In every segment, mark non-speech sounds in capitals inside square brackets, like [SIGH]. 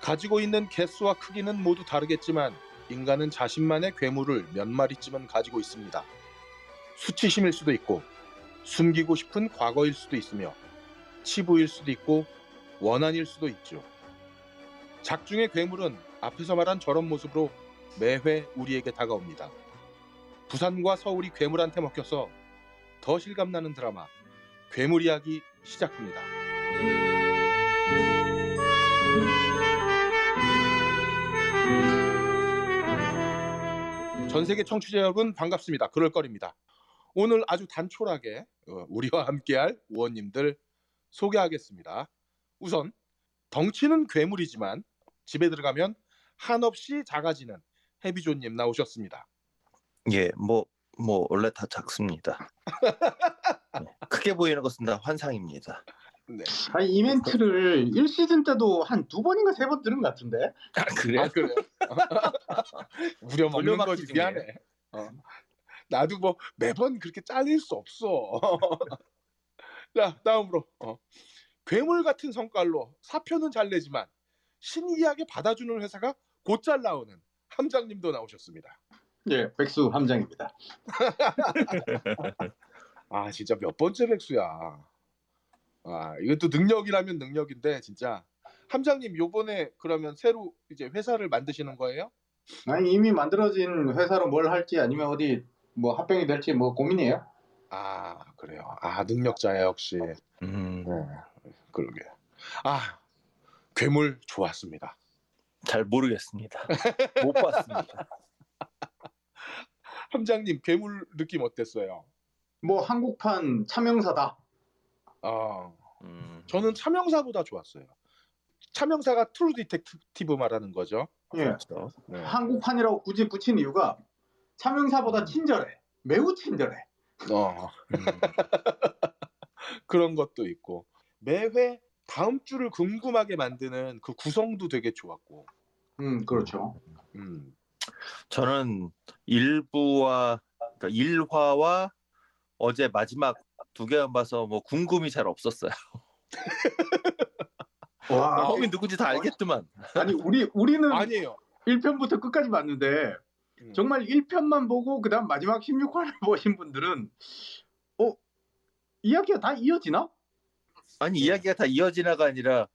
가지고 있는 개수와 크기는 모두 다르겠지만 인간은 자신만의 괴물을 몇 마리쯤은 가지고 있습니다. 수치심일 수도 있고 숨기고 싶은 과거일 수도 있으며 치부일 수도 있고 원한일 수도 있죠. 작중의 괴물은 앞에서 말한 저런 모습으로 매회 우리에게 다가옵니다. 부산과 서울이 괴물한테 먹혀서 더 실감나는 드라마 괴물 이야기 시작합니다. 전 세계 청취자 여러분 반갑습니다. 그럴거리입니다. 오늘 아주 단촐하게 어, 우리와 함께할 우원님들 소개하겠습니다. 우선 덩치는 괴물이지만 집에 들어가면 한없이 작아지는 해비존님 나오셨습니다. 예, 뭐, 뭐, 원래 다 작습니다. 네, 크게 보이는 것은 다 환상입니다. 네. 아니 이 멘트를 1시즌 때도 한 두 번인가 세 번 들은 것 같은데 아, 그래요? 아 그래요? [LAUGHS] 우려 먹는 거지. 미안해. 어. 나도 뭐 매번 그렇게 잘릴 수 없어. [LAUGHS] 자 다음으로 어. 괴물 같은 성깔로 사표는 잘 내지만 신기하게 받아주는 회사가 곧잘 나오는 함장님도 나오셨습니다. 예 백수 함장입니다 [LAUGHS] 아 진짜 몇 번째 백수야. 아 이것도 능력이라면 능력인데 진짜 함장님 요번에 그러면 새로 이제 회사를 만드시는 거예요? 아니 이미 만들어진 회사로 뭘 할지 아니면 어디 뭐 합병이 될지 뭐 고민이에요 아 그래요. 아 능력자야 역시. 음, 네, 그러게. 아 괴물 좋았습니다. 잘 모르겠습니다. 못 봤습니다. [LAUGHS] 함장님 괴물 느낌 어땠어요? 뭐 한국판 차명사다 아 음, 저는 차명사보다 좋았어요. 차명사가 True Detective 말하는 거죠. 예 그렇죠. 네. 한국판이라고 굳이 붙인 이유가 차명사보다 친절해 매우 친절해 어 음, [LAUGHS] 그런 것도 있고 매회 다음 주를 궁금하게 만드는 그 구성도 되게 좋았고. 음 그렇죠 음. 저는 일부와 그러니까 1화와 어제 마지막 두 개만 봐서 뭐 궁금이 잘 없었어요. [LAUGHS] 와 범인 누군지 다 알겠더만. 아니 우리 우리는 아니에요. 1편부터 끝까지 봤는데 음. 정말 1편만 보고 그다음 마지막 16화를 [LAUGHS] 보신 분들은 어 이야기가 다 이어지나? 아니 이야기가 다 이어지나가 아니라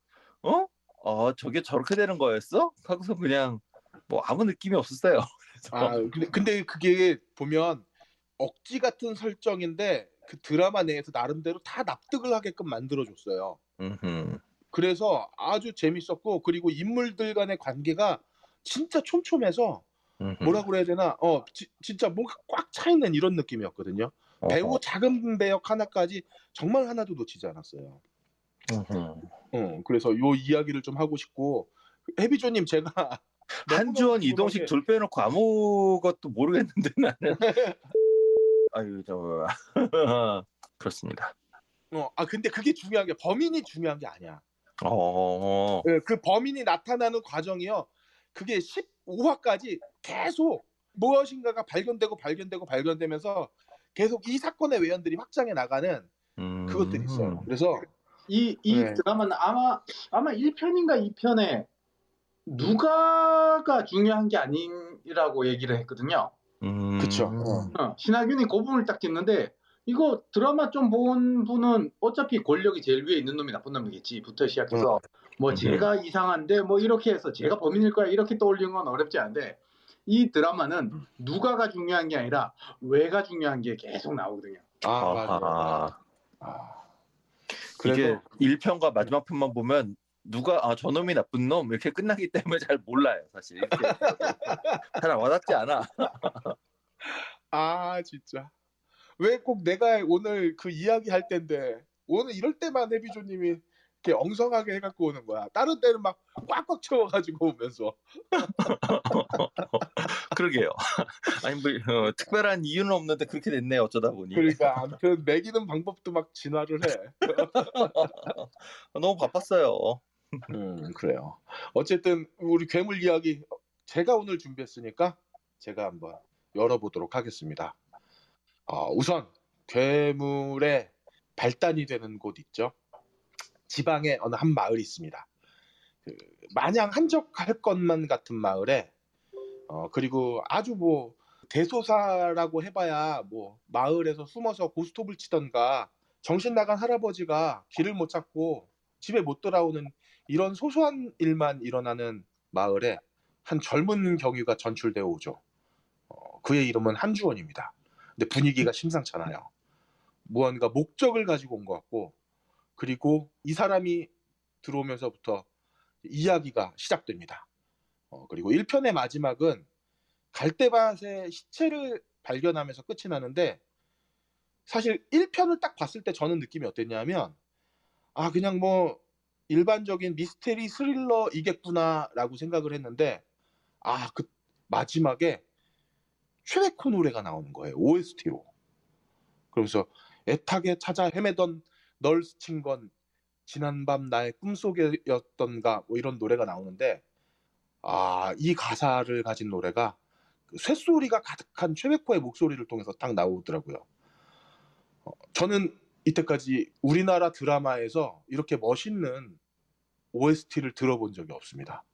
어? 어 저게 저렇게 되는 거였어? 하고서 그냥 뭐 아무 느낌이 없었어요. [LAUGHS] 그래서 아 근데, 근데 그게 보면 억지 같은 설정인데 그 드라마 내에서 나름대로 다 납득을 하게끔 만들어줬어요. 음흠. 그래서 아주 재밌었고 그리고 인물들 간의 관계가 진짜 촘촘해서 음흠. 뭐라 그래야 되나 어 지- 진짜 뭔가 꽉 차 있는 이런 느낌이었거든요. 배우 어허. 작은 배역 하나까지 정말 하나도 놓치지 않았어요. 어, 그래서 요 이야기를 좀 하고 싶고 해비조님 제가 한주원 이동식 둘 빼놓고 아무것도 모르겠는데 [LAUGHS] 나는 [LAUGHS] 아유 저 [LAUGHS] 그렇습니다. 게- 어, 아 근데 그게 중요한 게 범인이 중요한 게 아니야. 어 예, 그 범인이 나타나는 과정이요. 그게 15화까지 계속 무엇인가가 발견되고 발견되고 발견되면서 계속 이 사건의 외연들이 확장해 나가는 음. 그것들이 있어요. 그래서 이, 이 네. 드라마는 아마 아마 1편인가 2편에 누가가 중요한 게 아니라고 얘기를 했거든요. 음. 그쵸. 어, 신하균이 그 부분을 딱 짚는데 이거 드라마 좀 본 분은 어차피 권력이 제일 위에 있는 놈이 나쁜 놈이겠지부터 시작해서 뭐 음. 제가 이상한데 뭐 이렇게 해서 제가 범인일 거야 이렇게 떠올리는 건 어렵지 않은데 이 드라마는 누가가 중요한 게 아니라 왜가 중요한 게 계속 나오거든요. 아 맞아. 아하. 아. 이게 그래서 1편과 마지막 편만 보면 누가 아 저놈이 나쁜 놈? 이렇게 끝나기 때문에 잘 몰라요 사실. 잘 와닿지 않아. 아 진짜. 왜 꼭 내가 오늘 그 이야기 할 텐데 오늘 이럴 때만 해비조님이 이렇게 엉성하게 해갖고 오는 거야. 다른 때는 막 꽉꽉 채워가지고 오면서. [LAUGHS] 그러게요. 아니 뭐 어, 특별한 이유는 없는데 그렇게 됐네 어쩌다 보니. 그러니까 아무튼 매기는 방법도 막 진화를 해. [LAUGHS] 너무 바빴어요 음 그래요. 어쨌든 우리 괴물 이야기 제가 오늘 준비했으니까 제가 한번 열어보도록 하겠습니다. 아, 우선 괴물의 발단이 되는 곳 있죠. 지방에 어느 한 마을이 있습니다. 그 마냥 한적할 것만 같은 마을에 어 그리고 아주 뭐 대소사라고 해봐야 뭐 마을에서 숨어서 고스톱을 치던가 정신 나간 할아버지가 길을 못 찾고 집에 못 돌아오는 이런 소소한 일만 일어나는 마을에 한 젊은 경위가 전출되어 오죠. 어, 그의 이름은 한주원입니다. 근데 분위기가 심상찮아요. 무언가 목적을 가지고 온 것 같고 그리고 이 사람이 들어오면서부터 이야기가 시작됩니다. 어, 그리고 1편의 마지막은 갈대밭의 시체를 발견하면서 끝이 나는데 사실 1편을 딱 봤을 때 저는 느낌이 어땠냐면 아 그냥 뭐 일반적인 미스테리 스릴러이겠구나라고 생각을 했는데 아 그 마지막에 최백호 노래가 나오는 거예요 OST로 그러면서 애타게 찾아 헤매던 널 스친 건 지난밤 나의 꿈속이었던가 뭐 이런 노래가 나오는데 아 이 가사를 가진 노래가 그 쇳소리가 가득한 최백호의 목소리를 통해서 딱 나오더라고요. 어, 저는 이때까지 우리나라 드라마에서 이렇게 멋있는 OST를 들어본 적이 없습니다.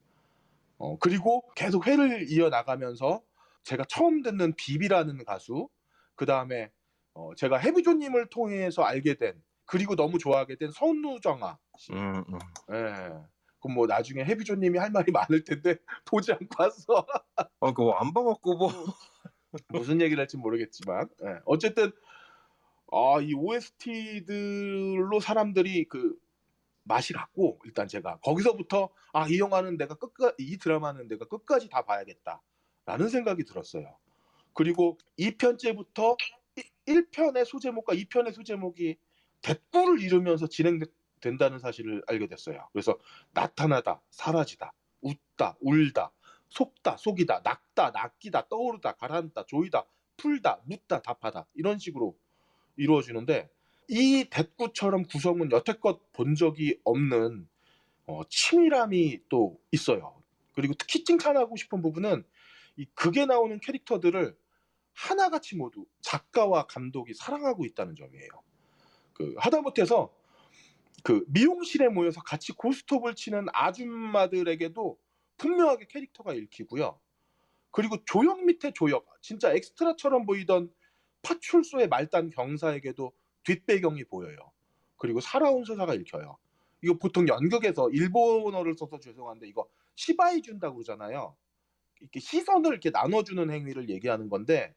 어, 그리고 계속 회를 이어나가면서 제가 처음 듣는 비비라는 가수, 그 다음에 어, 제가 해비조님을 통해서 알게 된 그리고 너무 좋아하게 된 선우정아 씨. 음, 음. 예. 그럼 뭐 나중에 해비조님이 할 말이 많을 텐데 [LAUGHS] 보지 않고 왔어. 어, 그거 안 봐갖고 뭐. [LAUGHS] 무슨 얘기를 할지 모르겠지만 예. 어쨌든 아, 이 OST들로 사람들이 그 맛이 갔고 일단 제가 거기서부터 아 이 영화는 내가 끝까 이 드라마는 내가 끝까지 다 봐야겠다라는 생각이 들었어요. 그리고 2편째부터 1편의 소제목과 2편의 소제목이 대꾸를 이루면서 진행된다는 사실을 알게 됐어요. 그래서 나타나다, 사라지다, 웃다, 울다, 속다, 속이다, 낚다, 낚이다, 떠오르다, 가라앉다, 조이다, 풀다, 묻다, 답하다 이런 식으로 이루어지는데 이 대꾸처럼 구성은 여태껏 본 적이 없는 어, 치밀함이 또 있어요. 그리고 특히 칭찬하고 싶은 부분은 이 극에 나오는 캐릭터들을 하나같이 모두 작가와 감독이 사랑하고 있다는 점이에요. 그 하다못해서 그 미용실에 모여서 같이 고스톱을 치는 아줌마들에게도 분명하게 캐릭터가 읽히고요. 그리고 조역 밑에 조역, 진짜 엑스트라처럼 보이던 파출소의 말단 경사에게도 뒷배경이 보여요. 그리고 살아온 서사가 읽혀요. 이거 보통 연극에서 일본어를 써서 죄송한데 이거 시바이 준다고 그러잖아요. 이렇게 시선을 이렇게 나눠주는 행위를 얘기하는 건데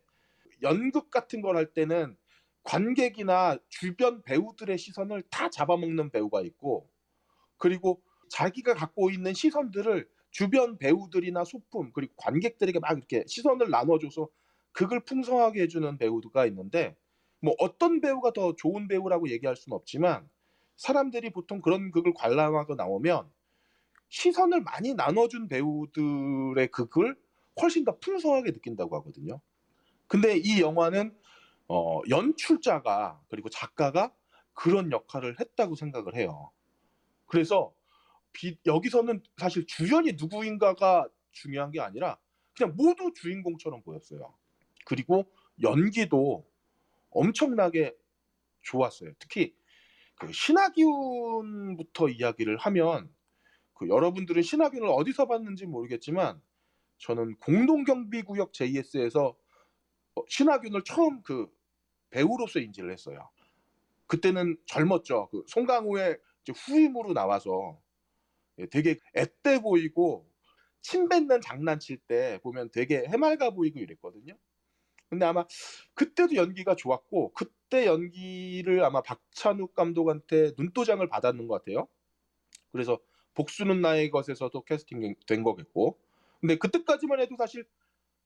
연극 같은 걸 할 때는 관객이나 주변 배우들의 시선을 다 잡아먹는 배우가 있고 그리고 자기가 갖고 있는 시선들을 주변 배우들이나 소품 그리고 관객들에게 막 이렇게 시선을 나눠줘서 극을 풍성하게 해주는 배우가 있는데 뭐 어떤 배우가 더 좋은 배우라고 얘기할 수는 없지만 사람들이 보통 그런 극을 관람하고 나오면 시선을 많이 나눠준 배우들의 극을 훨씬 더 풍성하게 느낀다고 하거든요. 근데 이 영화는 어, 연출자가 그리고 작가가 그런 역할을 했다고 생각을 해요. 그래서 비, 여기서는 사실 주연이 누구인가가 중요한 게 아니라 그냥 모두 주인공처럼 보였어요. 그리고 연기도 엄청나게 좋았어요. 특히 그 신하균부터 이야기를 하면 그 여러분들은 신하균을 어디서 봤는지 모르겠지만 저는 공동경비구역 JS에서 어, 신하균을 처음 그 배우로서 인지를 했어요. 그때는 젊었죠. 그 송강호의 후임으로 나와서 예, 되게 앳돼 보이고 침 뱉는 장난칠 때 보면 되게 해맑아 보이고 이랬거든요. 근데 아마 그때도 연기가 좋았고 그때 연기를 아마 박찬욱 감독한테 눈도장을 받았는 것 같아요. 그래서 복수는 나의 것에서도 캐스팅 된 거겠고. 근데 그때까지만 해도 사실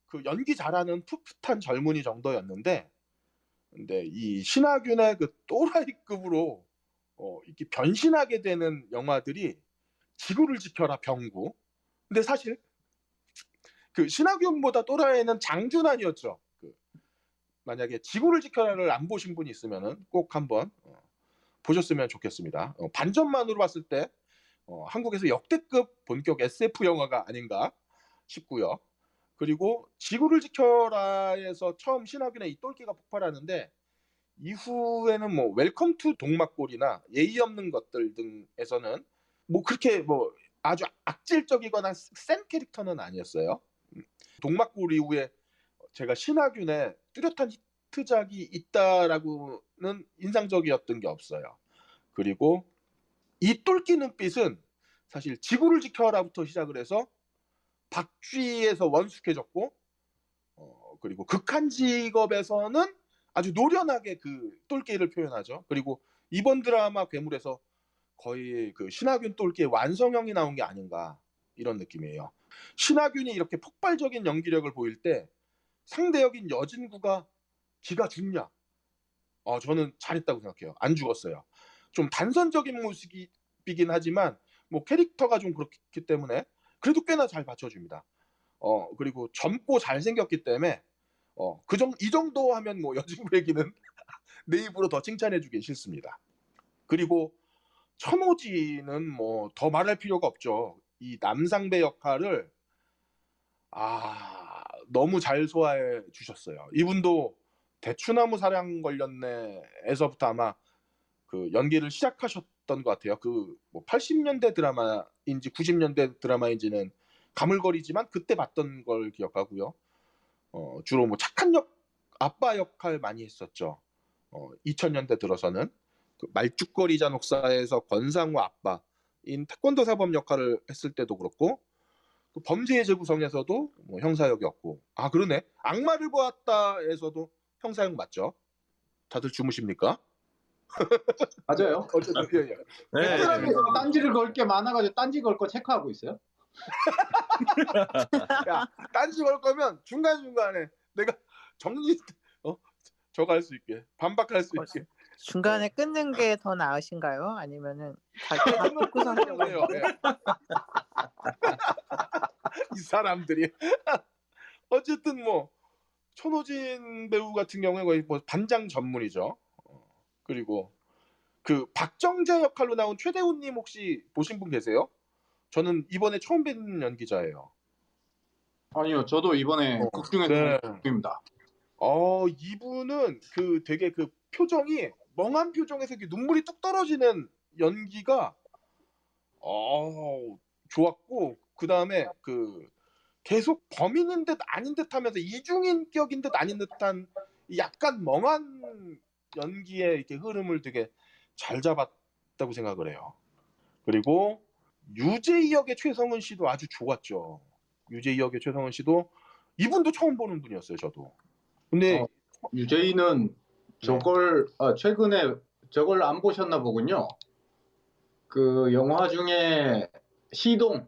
그 연기 잘하는 풋풋한 젊은이 정도였는데 근데 이 신하균의 그 또라이급으로 어, 이렇게 변신하게 되는 영화들이 지구를 지켜라 병구. 근데 사실 그 신하균보다 또라이는 장준환이었죠. 그 만약에 지구를 지켜라를 안 보신 분이 있으면은 꼭 한번 어, 보셨으면 좋겠습니다. 어, 반전만으로 봤을 때 어, 한국에서 역대급 본격 SF 영화가 아닌가 싶고요. 그리고 지구를 지켜라에서 처음 신하균의 이 똘끼가 폭발하는데 이후에는 뭐 웰컴 투 동막골이나 예의 없는 것들 등에서는 뭐 그렇게 뭐 아주 악질적이거나 센 캐릭터는 아니었어요. 음, 동막골 이후에 제가 신하균의 뚜렷한 히트작이 있다라고는 인상적이었던 게 없어요. 그리고 이 똘끼 눈빛은 사실 지구를 지켜라부터 시작을 해서 박쥐에서 원숙해졌고 어, 그리고 극한 직업에서는 아주 노련하게 그 똘끼를 표현하죠. 그리고 이번 드라마 괴물에서 거의 그 신하균 똘끼의 완성형이 나온 게 아닌가 이런 느낌이에요. 신하균이 이렇게 폭발적인 연기력을 보일 때 상대 역인 여진구가 기가 죽냐? 어, 저는 잘했다고 생각해요. 안 죽었어요. 좀 단선적인 모습이긴 하지만 뭐 캐릭터가 좀 그렇기 때문에 그래도 꽤나 잘 받쳐줍니다. 어 그리고 젊고 잘생겼기 때문에 어그 정도 하면 뭐 여진구 얘기는 [LAUGHS] 내 입으로 더 칭찬해주기 싫습니다. 그리고 천호지는 뭐 더 말할 필요가 없죠. 이 남상배 역할을 아 너무 잘 소화해 주셨어요. 이분도 대추나무 사랑 걸렸네에서부터 아마 그 연기를 시작하셨던 것 같아요. 그 뭐 80년대 드라마인지 90년대 드라마인지는 가물거리지만 그때 봤던 걸 기억하고요. 어, 주로 뭐 착한 역 아빠 역할 많이 했었죠. 어, 2000년대 들어서는 그 말죽거리 잔혹사에서 권상우 아빠인 태권도 사범 역할을 했을 때도 그렇고 그 범죄의 재구성에서도 뭐 형사역이었고 아 그러네 악마를 보았다에서도 형사역 맞죠? 다들 주무십니까? [LAUGHS] 맞아요. 어쨌든 예, 예. 네. 사람이 딴지를 걸 게 많아가지고 딴지 걸 거 체크하고 있어요. [LAUGHS] 야 딴지 걸 거면 중간 중간에 내가 정리 어 저거 할 수 있게 반박할 수 있게 중간에 끊는 게 더 나으신가요? 아니면은 다, 다 듣고서 하려고 그래요. 예. [LAUGHS] 이 사람들이 [LAUGHS] 어쨌든 뭐 천호진 배우 같은 경우에 거의 뭐 반장 전문이죠. 어, 그리고 그 박정재 역할로 나온 최대훈님 혹시 보신 분 계세요? 저는 이번에 처음 뵙는 연기자예요. 아니요, 저도 이번에 어, 극 중에 네. 극입니다. 어 이분은 그 되게 그 표정이 멍한 표정에서 눈물이 뚝 떨어지는 연기가 어 좋았고 그 다음에 그 계속 범인인 듯 아닌 듯 하면서 이중인격인 듯 아닌 듯한 약간 멍한 연기의 이렇게 흐름을 되게 잘 잡았다고 생각을 해요. 그리고 유재희 역의 최성은 씨도 아주 좋았죠. 유재희 역의 최성은 씨도 이분도 처음 보는 분이었어요, 저도. 근데 어. 유재희는 저걸 아, 최근에 저걸 안 보셨나 보군요. 그 영화 중에 시동.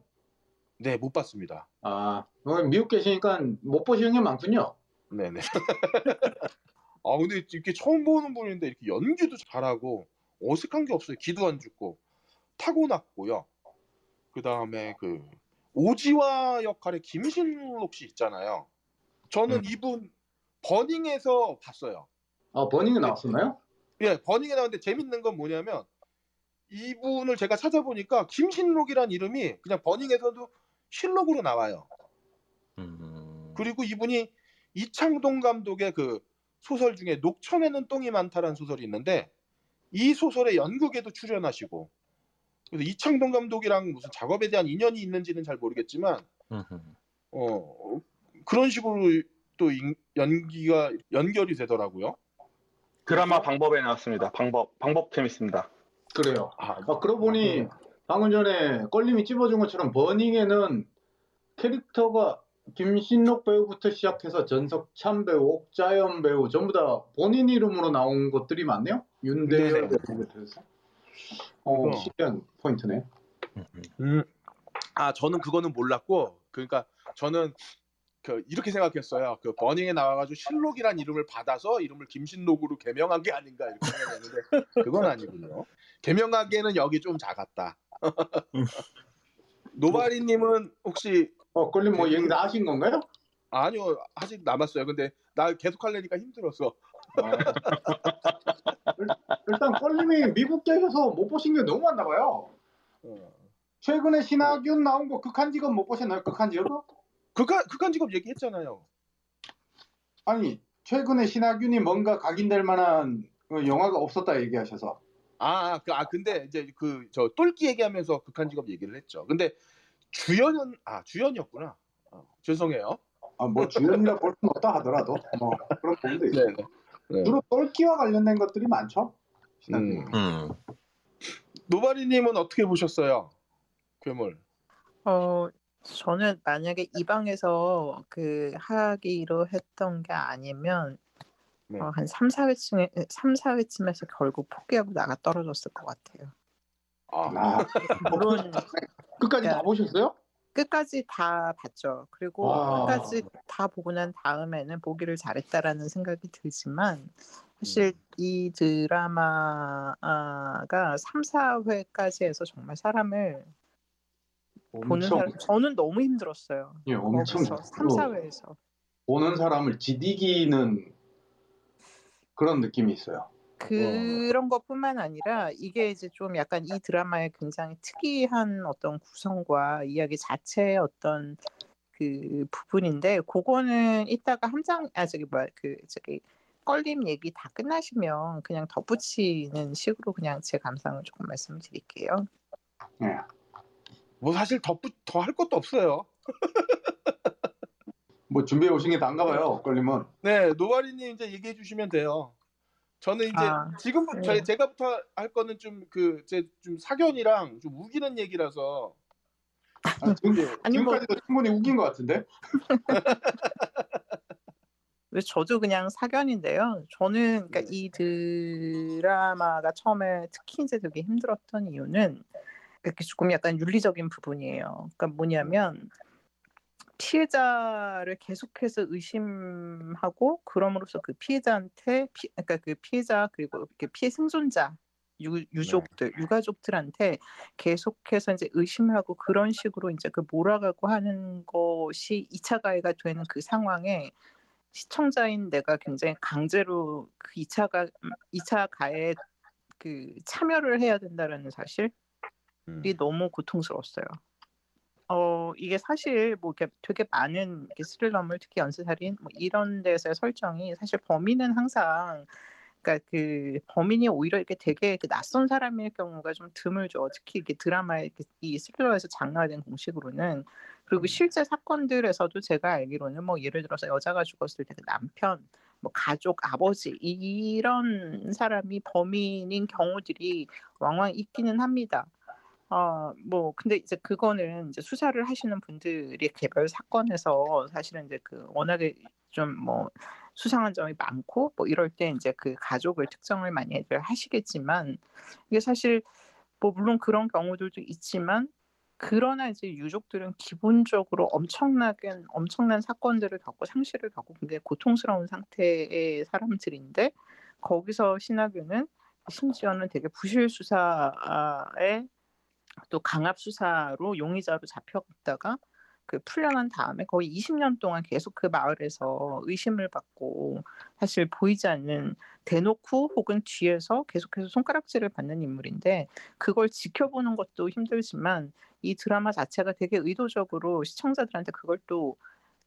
네, 못 봤습니다. 아, 어, 미국 계시니까 못 보시는 게 많군요. 네네. [LAUGHS] 아 근데 이렇게 처음 보는 분인데 이렇게 연기도 잘하고 어색한 게 없어요. 기도 안 죽고 타고났고요. 그 다음에 그 오지화 역할의 김신록 씨 있잖아요. 저는 음. 이분 버닝에서 봤어요. 아, 버닝이 나왔었나요? 예, 버닝에 나왔는데 재밌는 건 뭐냐면 이분을 제가 찾아보니까 김신록이란 이름이 그냥 버닝에서도 신록으로 나와요. 음. 그리고 이분이 이창동 감독의 그 소설 중에 녹천에는 똥이 많다라는 소설이 있는데 이 소설의 연극에도 출연하시고 그래서 이창동 감독이랑 무슨 작업에 대한 인연이 있는지는 잘 모르겠지만 음흠. 어 그런 식으로 또 인- 연기가 연결이 되더라고요. 드라마 방법에 나왔습니다. 방법 방법 재밌습니다. 그래요. 아, 아, 그러고 보니 방금 전에 껄림이 찝어준 것처럼 버닝에는 캐릭터가 김신록 배우부터 시작해서 전석찬 배우, 옥자연 배우 전부 다 본인 이름으로 나온 것들이 많네요. 윤대열 네네. 배우부터 해서. 어, 신기한 포인트네. 음흠. 음, 아 저는 그거는 몰랐고 그러니까 저는 그 이렇게 생각했어요. 그 버닝에 나와가지고 실록이란 이름을 받아서 이름을 김신록으로 개명한 게 아닌가 이렇게 생각했는데 그건 아니군요. 개명하기에는 여기 좀 작았다. 노바리님은 혹시 어, 껄림 뭐 네. 얘기 다 하신 건가요? 아니요 아직 남았어요. 근데 나 계속 하려니까 힘들어서. 일단 껄림이 미국 계셔서 못 보신 게 너무 많나 봐요. 어. 최근에 신하균 나온 거 극한 직업 못 보셨나요? 극한 직업? 극한 극한 직업 얘기했잖아요. 아니 최근에 신하균이 뭔가 각인될 만한 그 영화가 없었다 얘기하셔서 아, 그, 아 근데 이제 그 저 똘끼 얘기하면서 극한 직업 얘기를 했죠. 근데 주연은 아 주연이었구나. 어, 죄송해요. 아, 뭐 주연이라 볼 수는 없다 하더라도 뭐 그런 부분도 있어요. 네. 네. 주로 똘끼와 관련된 것들이 많죠. 음. 음. 노바리님은 어떻게 보셨어요? 괴물. 어, 저는 만약에 이 방에서 그 하기로 했던 게 아니면 네. 어, 한 3, 4회쯤에 3, 4회쯤에서 결국 포기하고 나가 떨어졌을 것 같아요. 아, 아, 물론 끝까지 다 야. 보셨어요? 끝까지 다 봤죠. 그리고 와. 끝까지 다 보고 난 다음에는 보기를 잘했다라는 생각이 들지만 사실 이 드라마가 3, 4회까지 해서 정말 사람을 보는 사람 저는 너무 힘들었어요. 예, 엄청 거기서 3, 4회에서. 보는 사람을 지디기는 그런 느낌이 있어요. 그런 것뿐만 아니라 이게 이제 좀 약간 이 드라마의 굉장히 특이한 어떤 구성과 이야기 자체의 어떤 그 부분인데 그거는 이따가 함장 아 저기 뭐야 그 저기 껄림 얘기 다 끝나시면 그냥 덧붙이는 식으로 그냥 제 감상을 조금 말씀을 드릴게요. 예. 뭐 사실 더할 것도 없어요. 뭐 준비해 오신 게 다인가 봐요. 걸리면 네, 노바리님 이제 얘기해 주시면 돼요. 저는 이제 아, 지금부터 네. 제가부터 할 거는 좀 그 제 좀 사견이랑 좀 우기는 얘기라서 아, 지금, 뭐- 지금까지도 충분히 웃긴 것 같은데. [LAUGHS] 왜 저도 그냥 사견인데요. 저는 그러니까 네. 이 드라마가 처음에 특히 이제 되게 힘들었던 이유는 이렇게 조금 약간 윤리적인 부분이에요. 그러니까 뭐냐면 피해자를 계속해서 의심하고 그럼으로써 그 피해자한테 피, 그러니까 그 피해자 그리고 이렇게 피해 생존자 유, 유족들 유가족들한테 계속해서 이제 의심하고 그런 식으로 이제 그 몰아가고 하는 것이 2차 가해가 되는 그 상황에 시청자인 내가 굉장히 강제로 그 2차 가 2차 가해에 그 참여를 해야 된다라는 사실이 음. 너무 고통스러웠어요. 어 이게 사실 뭐 이렇게 되게 많은 이렇게 스릴러물 특히 연쇄살인 뭐 이런 데서의 설정이 사실 범인은 항상 그러니까 그 범인이 오히려 이렇게 되게 그 낯선 사람일 경우가 좀 드물죠. 특히 이게 드라마에 이 스릴러에서 장르화된 공식으로는 그리고 실제 사건들에서도 제가 알기로는 뭐 예를 들어서 여자가 죽었을 때 그 남편, 뭐 가족, 아버지 이런 사람이 범인인 경우들이 왕왕 있기는 합니다. 어, 뭐, 근데 이제 그거는 이제 수사를 하시는 분들이 개별 사건에서 사실은 이제 그 워낙에 좀 뭐 수상한 점이 많고 뭐 이럴 때 이제 그 가족을 특정을 많이들 하시겠지만 이게 사실 뭐 물론 그런 경우들도 있지만 그러나 이제 유족들은 기본적으로 엄청나게 엄청난 사건들을 겪고 상실을 겪고 굉장히 고통스러운 상태의 사람들인데 거기서 신하균은 심지어는 되게 부실 수사에 또 강압 수사로 용의자로 잡혀갔다가 그 풀려난 다음에 거의 20년 동안 계속 그 마을에서 의심을 받고 사실 보이지 않는 대놓고 혹은 뒤에서 계속해서 손가락질을 받는 인물인데 그걸 지켜보는 것도 힘들지만 이 드라마 자체가 되게 의도적으로 시청자들한테 그걸 또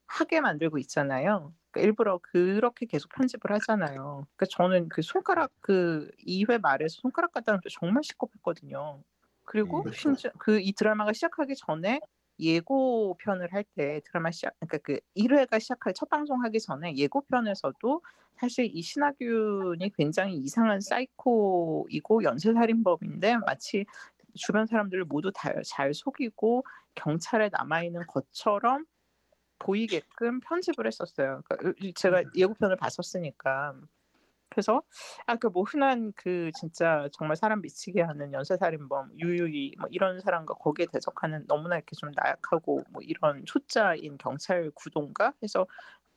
하게 만들고 있잖아요. 그러니까 일부러 그렇게 계속 편집을 하잖아요. 그러니까 저는 그 손가락 그 2회 말에서 손가락 갖다는 게 정말 시겁했거든요. 그리고 음, 심지어 그 이 드라마가 시작하기 전에 예고편을 할 때 드라마 시작 그러니까 그 1회가 시작할 첫 방송하기 전에 예고편에서도 사실 이 신하균이 굉장히 이상한 사이코이고 연쇄살인범인데 마치 주변 사람들을 모두 다 잘 속이고 경찰에 남아 있는 것처럼 보이게끔 편집을 했었어요. 그러니까 제가 예고편을 봤었으니까. 그래서 아까 뭐 흔한 그 진짜 정말 사람 미치게 하는 연쇄살인범 유유히 뭐 이런 사람과 거기에 대적하는 너무나 이렇게 좀 나약하고 뭐 이런 초짜인 경찰 구동가 해서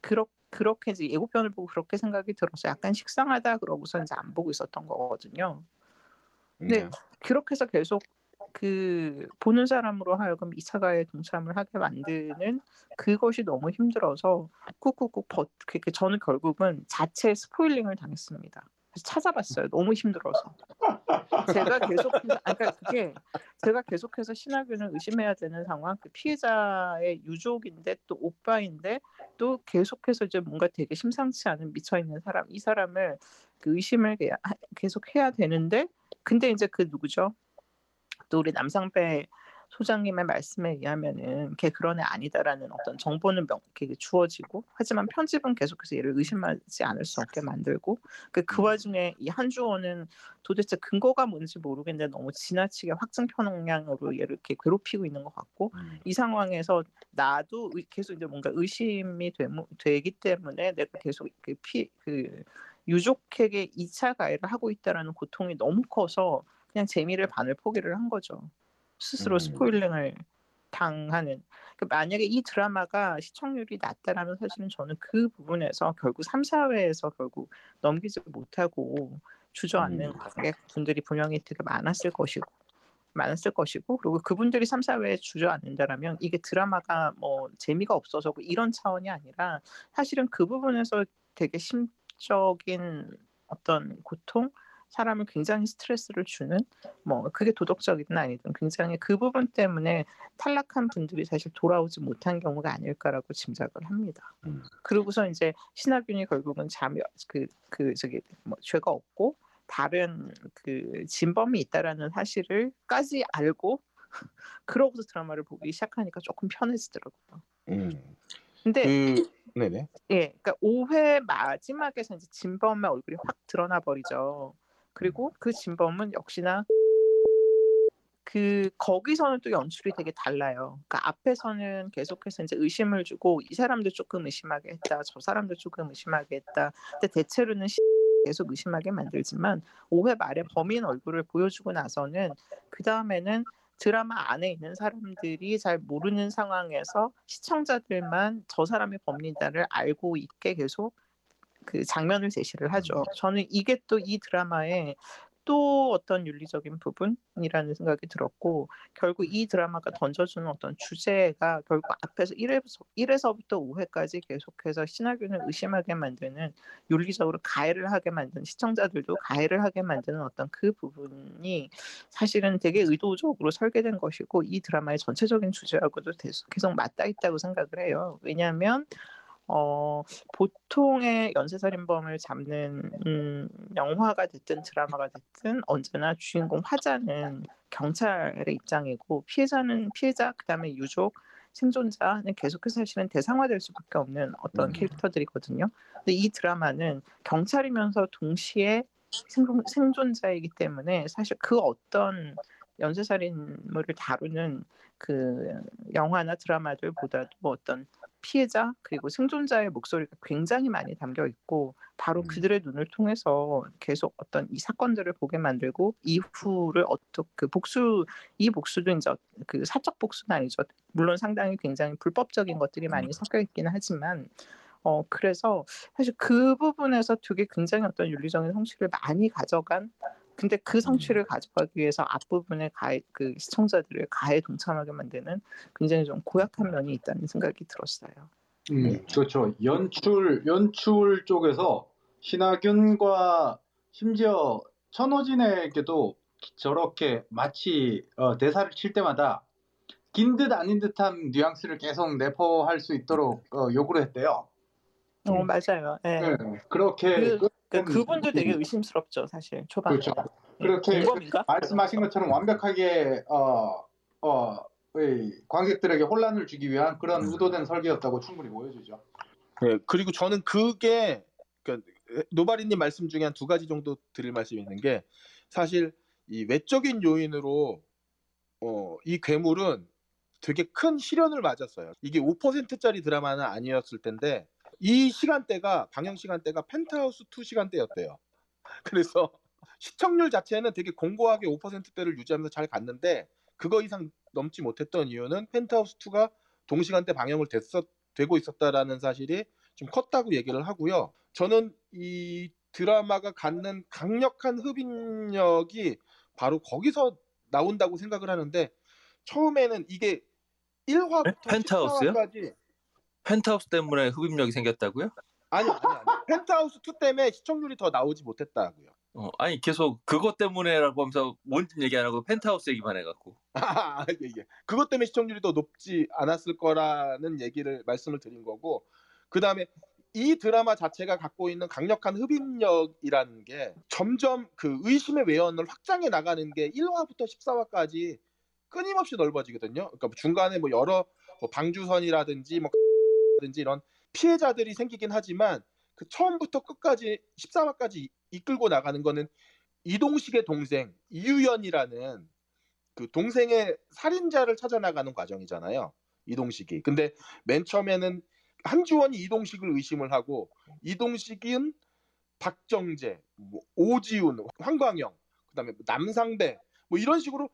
그렇 그렇게 이제 예고편을 보고 그렇게 생각이 들어서 약간 식상하다 그러고서 이제 안 보고 있었던 거거든요. 네. 그렇게 해서 계속 그 보는 사람으로 하여금 2차 가에 동참을 하게 만드는 그것이 너무 힘들어서 꾹꾹꾹 버 그렇게 저는 결국은 자체 스포일링을 당했습니다. 그래서 찾아봤어요. 너무 힘들어서. 제가 계속해서 아까 그러니까 그게 제가 계속해서 신하균을 의심해야 되는 상황. 그 피해자의 유족인데 또 오빠인데 또 계속해서 이제 뭔가 되게 심상치 않은 미쳐 있는 사람 이 사람을 그 의심을 계속 해야 되는데 근데 이제 그 누구죠? 또 우리 남상배 소장님의 말씀에 의하면은 걔 그런 애 아니다라는 어떤 정보는 명, 이렇게 주어지고 하지만 편집은 계속해서 얘를 의심하지 않을 수 없게 만들고 그, 그 와중에 이 한주원은 도대체 근거가 뭔지 모르겠는데 너무 지나치게 확증 편향으로 얘를 이렇게 괴롭히고 있는 것 같고 이 상황에서 나도 의- 계속 이제 뭔가 의심이 되, 되기 때문에 내가 계속 그 피, 그 유족에게 2차 가해를 하고 있다라는 고통이 너무 커서 그냥 재미를 반을 포기를 한 거죠. 스스로 음. 스포일링을 당하는. 그 만약에 이 드라마가 시청률이 낮다라면 사실은 저는 그 부분에서 결국 3, 4회에서 결국 넘기지 못하고 주저앉는 음. 관객분들이 분명히 되게 많았을 것이고 많았을 것이고 그리고 그분들이 3, 4회에 주저앉는다라면 이게 드라마가 뭐 재미가 없어서 뭐 이런 차원이 아니라 사실은 그 부분에서 되게 심적인 어떤 고통 사람을 굉장히 스트레스를 주는 뭐 그게 도덕적이든 아니든 굉장히 그 부분 때문에 탈락한 분들이 사실 돌아오지 못한 경우가 아닐까라고 짐작을 합니다. 음. 그러고서 이제 신하균이 결국은 자멸 그, 그 저기 뭐 죄가 없고 다른 그 진범이 있다라는 사실을까지 알고 [LAUGHS] 그러고서 드라마를 보기 시작하니까 조금 편해지더라고요. 음. 근데 그 네네. 예, 그러니까 5회 마지막에서 이제 진범의 얼굴이 확 드러나 버리죠. 그리고 그 진범은 역시나 그 거기서는 또 연출이 되게 달라요. 그러니까 앞에서는 계속해서 이제 의심을 주고 이 사람도 조금 의심하게 했다, 저 사람도 조금 의심하게 했다. 근데 대체로는 계속 의심하게 만들지만 5회 말에 범인 얼굴을 보여주고 나서는 그 다음에는 드라마 안에 있는 사람들이 잘 모르는 상황에서 시청자들만 저 사람이 범인이다를 알고 있게 계속 그 장면을 제시를 하죠. 저는 이게 또 이 드라마의 또 어떤 윤리적인 부분이라는 생각이 들었고 결국 이 드라마가 던져주는 어떤 주제가 결국 앞에서 1회서, 1회서부터 5회까지 계속해서 신하균을 의심하게 만드는 윤리적으로 가해를 하게 만드는 시청자들도 가해를 하게 만드는 어떤 그 부분이 사실은 되게 의도적으로 설계된 것이고 이 드라마의 전체적인 주제하고도 계속 맞닿아 있다고 생각을 해요. 왜냐하면 어, 보통의 연쇄살인범을 잡는 음, 영화가 됐든 드라마가 됐든 언제나 주인공 화자는 경찰의 입장이고 피해자는 피해자 그다음에 유족 생존자는 계속해서 사실은 대상화될 수밖에 없는 어떤 음. 캐릭터들이거든요. 근데 이 드라마는 경찰이면서 동시에 생존, 생존자이기 때문에 사실 그 어떤 연쇄살인물을 다루는 그 영화나 드라마들보다도 어떤 피해자 그리고 생존자의 목소리가 굉장히 많이 담겨 있고 바로 음. 그들의 눈을 통해서 계속 어떤 이 사건들을 보게 만들고 이후를 어떻게 그 복수 이 복수도 이제 그 사적 복수는 아니죠 물론 상당히 굉장히 불법적인 것들이 많이 섞여 있기는 하지만 어 그래서 사실 그 부분에서 되게 굉장히 어떤 윤리적인 성취를 많이 가져간 근데 그 성취를 가져가기 위해서 앞부분에 가해 그 시청자들을 가해 동참하게 만드는 굉장히 좀 고약한 면이 있다는 생각이 들었어요. 음, 그렇죠. 연출 연출 쪽에서 신하균과 심지어 천호진에게도 저렇게 마치 어, 대사를 칠 때마다 긴 듯 아닌 듯한 뉘앙스를 계속 내포할 수 있도록 어, 요구를 했대요. 어 맞아요. 예. 네, 그렇게 그- 그, 그러니까 그분도 되게 의심스럽죠, 사실 초반에. 그렇죠. 예, 그렇게 공범인가? 말씀하신 것처럼 완벽하게 어, 어, 이 관객들에게 혼란을 주기 위한 그런 음. 의도된 설계였다고 충분히 보여주죠. 네, 그리고 저는 그게 그러니까 노바리님 말씀 중에 한 두 가지 정도 드릴 말씀이 있는 게 사실 이 외적인 요인으로 어, 이 괴물은 되게 큰 시련을 맞았어요. 이게 5%짜리 드라마는 아니었을 텐데 이 시간대가 방영 시간대가 펜트하우스 2 시간대였대요. [LAUGHS] 그래서 시청률 자체는 되게 공고하게 5%대를 유지하면서 잘 갔는데 그거 이상 넘지 못했던 이유는 펜트하우스 2가 동시간대 방영을 됐었 되고 있었다라는 사실이 좀 컸다고 얘기를 하고요. 저는 이 드라마가 갖는 강력한 흡인력이 바로 거기서 나온다고 생각을 하는데 처음에는 이게 1화부터 네? 펜트하우스요? 14화까지 펜트하우스 때문에 흡입력이 생겼다고요? 아니 아니 아니 펜트하우스 2 때문에 시청률이 더 나오지 못했다고요. 어, 아니 계속 그것 때문에라고 하면서 뭔지 얘기 안 하고 펜트하우스 얘기만 해갖고 [LAUGHS] 아, 예, 예. 그것 때문에 시청률이 더 높지 않았을 거라는 얘기를 말씀을 드린 거고 그 다음에 이 드라마 자체가 갖고 있는 강력한 흡입력이라는 게 점점 그 의심의 외연을 확장해 나가는 게 1화부터 14화까지 끊임없이 넓어지거든요. 그러니까 뭐 중간에 뭐 여러 뭐 방주선이라든지 뭐 든지 이런 피해자들이 생기긴 하지만 그 처음부터 끝까지 14화까지 이끌고 나가는 거는 이동식의 동생 이유연이라는 그 동생의 살인자를 찾아 나가는 과정이잖아요. 이동식이. 근데 맨 처음에는 한지원이 이동식을 의심을 하고 이동식은 박정재, 뭐 오지훈, 황광영, 그다음에 남상배 뭐 이런 식으로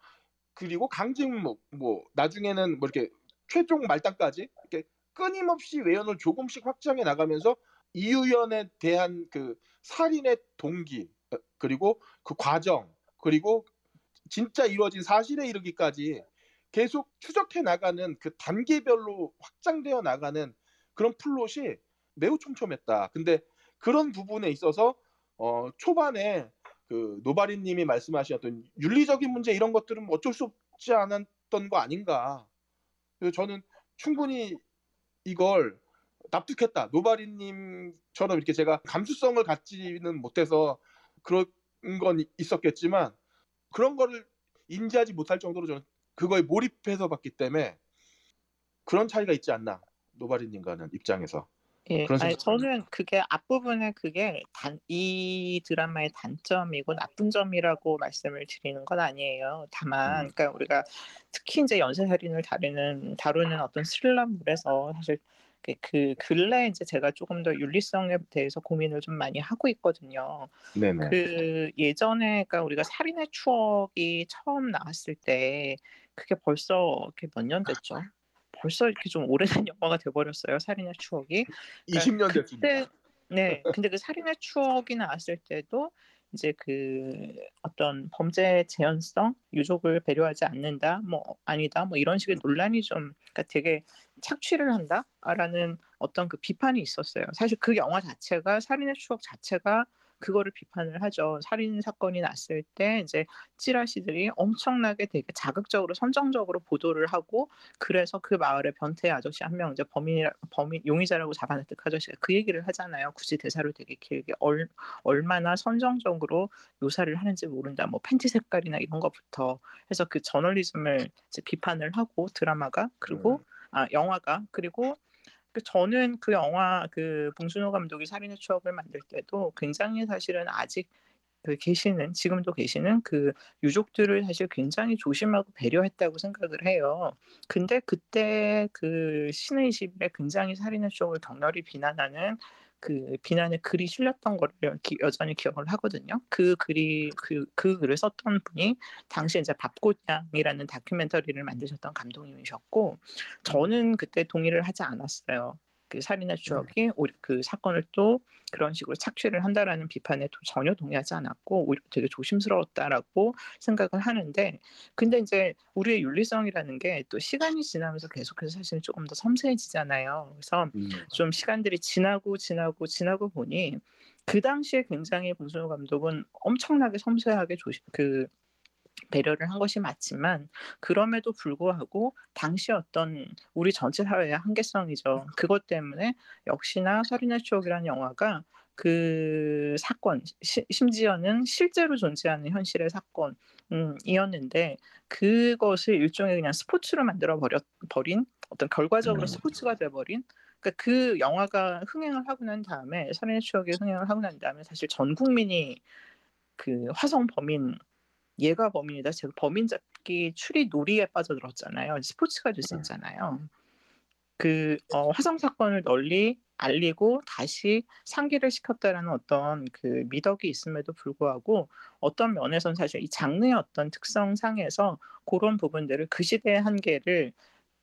그리고 강진묵 뭐 나중에는 뭐 이렇게 최종 말단까지 이렇게 끊임없이 외연을 조금씩 확장해 나가면서 이유연에 대한 그 살인의 동기 어, 그리고 그 과정 그리고 진짜 이루어진 사실에 이르기까지 계속 추적해 나가는 그 단계별로 확장되어 나가는 그런 플롯이 매우 촘촘했다. 근데 그런 부분에 있어서 어, 초반에 그 노바리님이 말씀하셨던 윤리적인 문제 이런 것들은 어쩔 수 없지 않았던 거 아닌가. 그래서 저는 충분히 이걸 납득했다. 노바리님처럼 이렇게 제가 감수성을 갖지는 못해서 그런 건 있었겠지만 그런 거를 인지하지 못할 정도로 저는 그거에 몰입해서 봤기 때문에 그런 차이가 있지 않나 노바리님과는 입장에서 예, 그런 아니, 저는 그게 앞부분에 그게 단, 이 드라마의 단점이고 나쁜 점이라고 말씀을 드리는 건 아니에요. 다만, 음. 그러니까 우리가 특히 이제 연쇄살인을 다루는 다루는 어떤 스릴러물에서 사실 그, 그 근래 이제 제가 조금 더 윤리성에 대해서 고민을 좀 많이 하고 있거든요. 네네 그 예전에 그러니까 우리가 살인의 추억이 처음 나왔을 때 그게 벌써 몇 년 됐죠? 벌써 이렇게 좀 오래된 [LAUGHS] 영화가 돼버렸어요. 살인의 추억이. 20년 됐습니다. 그때 네, [LAUGHS] 근데 그 살인의 추억이 나왔을 때도 이제 그 어떤 범죄 재현성, 유족을 배려하지 않는다, 뭐 아니다, 뭐 이런 식의 논란이 좀 그러니까 되게 착취를 한다라는 어떤 그 비판이 있었어요. 사실 그 영화 자체가 살인의 추억 자체가 그거를 비판을 하죠. 살인 사건이 났을 때 이제 찌라시들이 엄청나게 되게 자극적으로 선정적으로 보도를 하고 그래서 그 마을의 변태 아저씨 한 명 이제 범인 범인 용의자라고 잡아냈던 그 아저씨가 그 얘기를 하잖아요. 굳이 대사를 되게 길게 얼, 얼마나 선정적으로 묘사를 하는지 모른다. 뭐 팬티 색깔이나 이런 것부터 해서 그 저널리즘을 이제 비판을 하고 드라마가 그리고 아 영화가 그리고 그 저는 그 영화 그 봉준호 감독이 살인의 추억을 만들 때도 굉장히 사실은 아직 그 계시는 지금도 계시는 그 유족들을 사실 굉장히 조심하고 배려했다고 생각을 해요. 근데 그때 그 신의 21에 굉장히 살인의 추억을 격렬히 비난하는 그 비난의 글이 실렸던 거를 기- 여전히 기억을 하거든요. 그 글이 그, 그 글을 썼던 분이 당시 이제 밥꽃냥이라는 다큐멘터리를 만드셨던 감독님이셨고 저는 그때 동의를 하지 않았어요. 그 살인의 추억이 오히려 그 사건을 또 그런 식으로 착취를 한다라는 비판에 도- 전혀 동의하지 않았고 오히려 되게 조심스러웠다라고 생각을 하는데 근데 이제 우리의 윤리성이라는 게 또 시간이 지나면서 계속해서 사실 조금 더 섬세해지잖아요. 그래서 음. 좀 시간들이 지나고 지나고 지나고 보니 그 당시에 굉장히 봉준호 감독은 엄청나게 섬세하게 조심 그 배려를 한 것이 맞지만 그럼에도 불구하고 당시 어떤 우리 전체 사회의 한계성이죠. 그것 때문에 역시나 살인의 추억이라는 영화가 그 사건 시- 심지어는 실제로 존재하는 현실의 사건이었는데 그것을 일종의 그냥 스포츠로 만들어 버려 버린 어떤 결과적으로 음. 스포츠가 돼 버린 그러니까 그 영화가 흥행을 하고 난 다음에 살인의 추억이 흥행을 하고 난 다음에 사실 전 국민이 그 화성 범인 얘가 범인이다. 제가 범인 잡기 추리 놀이에 빠져들었잖아요. 스포츠가 될수 있잖아요. 그 어, 화성 사건을 널리 알리고 다시 상기를 시켰다라는 어떤 그 미덕이 있음에도 불구하고 어떤 면에서는 사실 이 장르의 어떤 특성상에서 그런 부분들을 그 시대의 한계를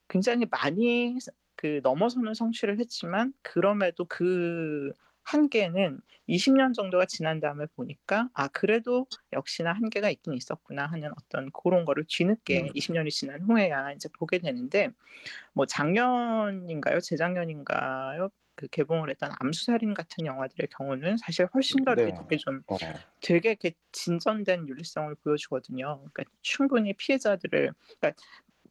굉장히 많이 그 넘어서는 성취를 했지만 그럼에도 그 한계는 20년 정도가 지난 다음에 보니까 아 그래도 역시나 한계가 있긴 있었구나 하는 어떤 그런 거를 뒤늦게 음. 20년이 지난 후에야 이제 보게 되는데 뭐 작년인가요 재작년인가요 그 개봉을 했던 암수살인 같은 영화들의 경우는 사실 훨씬 더 이렇게 네. 되게 좀 어. 되게 이렇게 진전된 윤리성을 보여주거든요. 그러니까 충분히 피해자들을 그러니까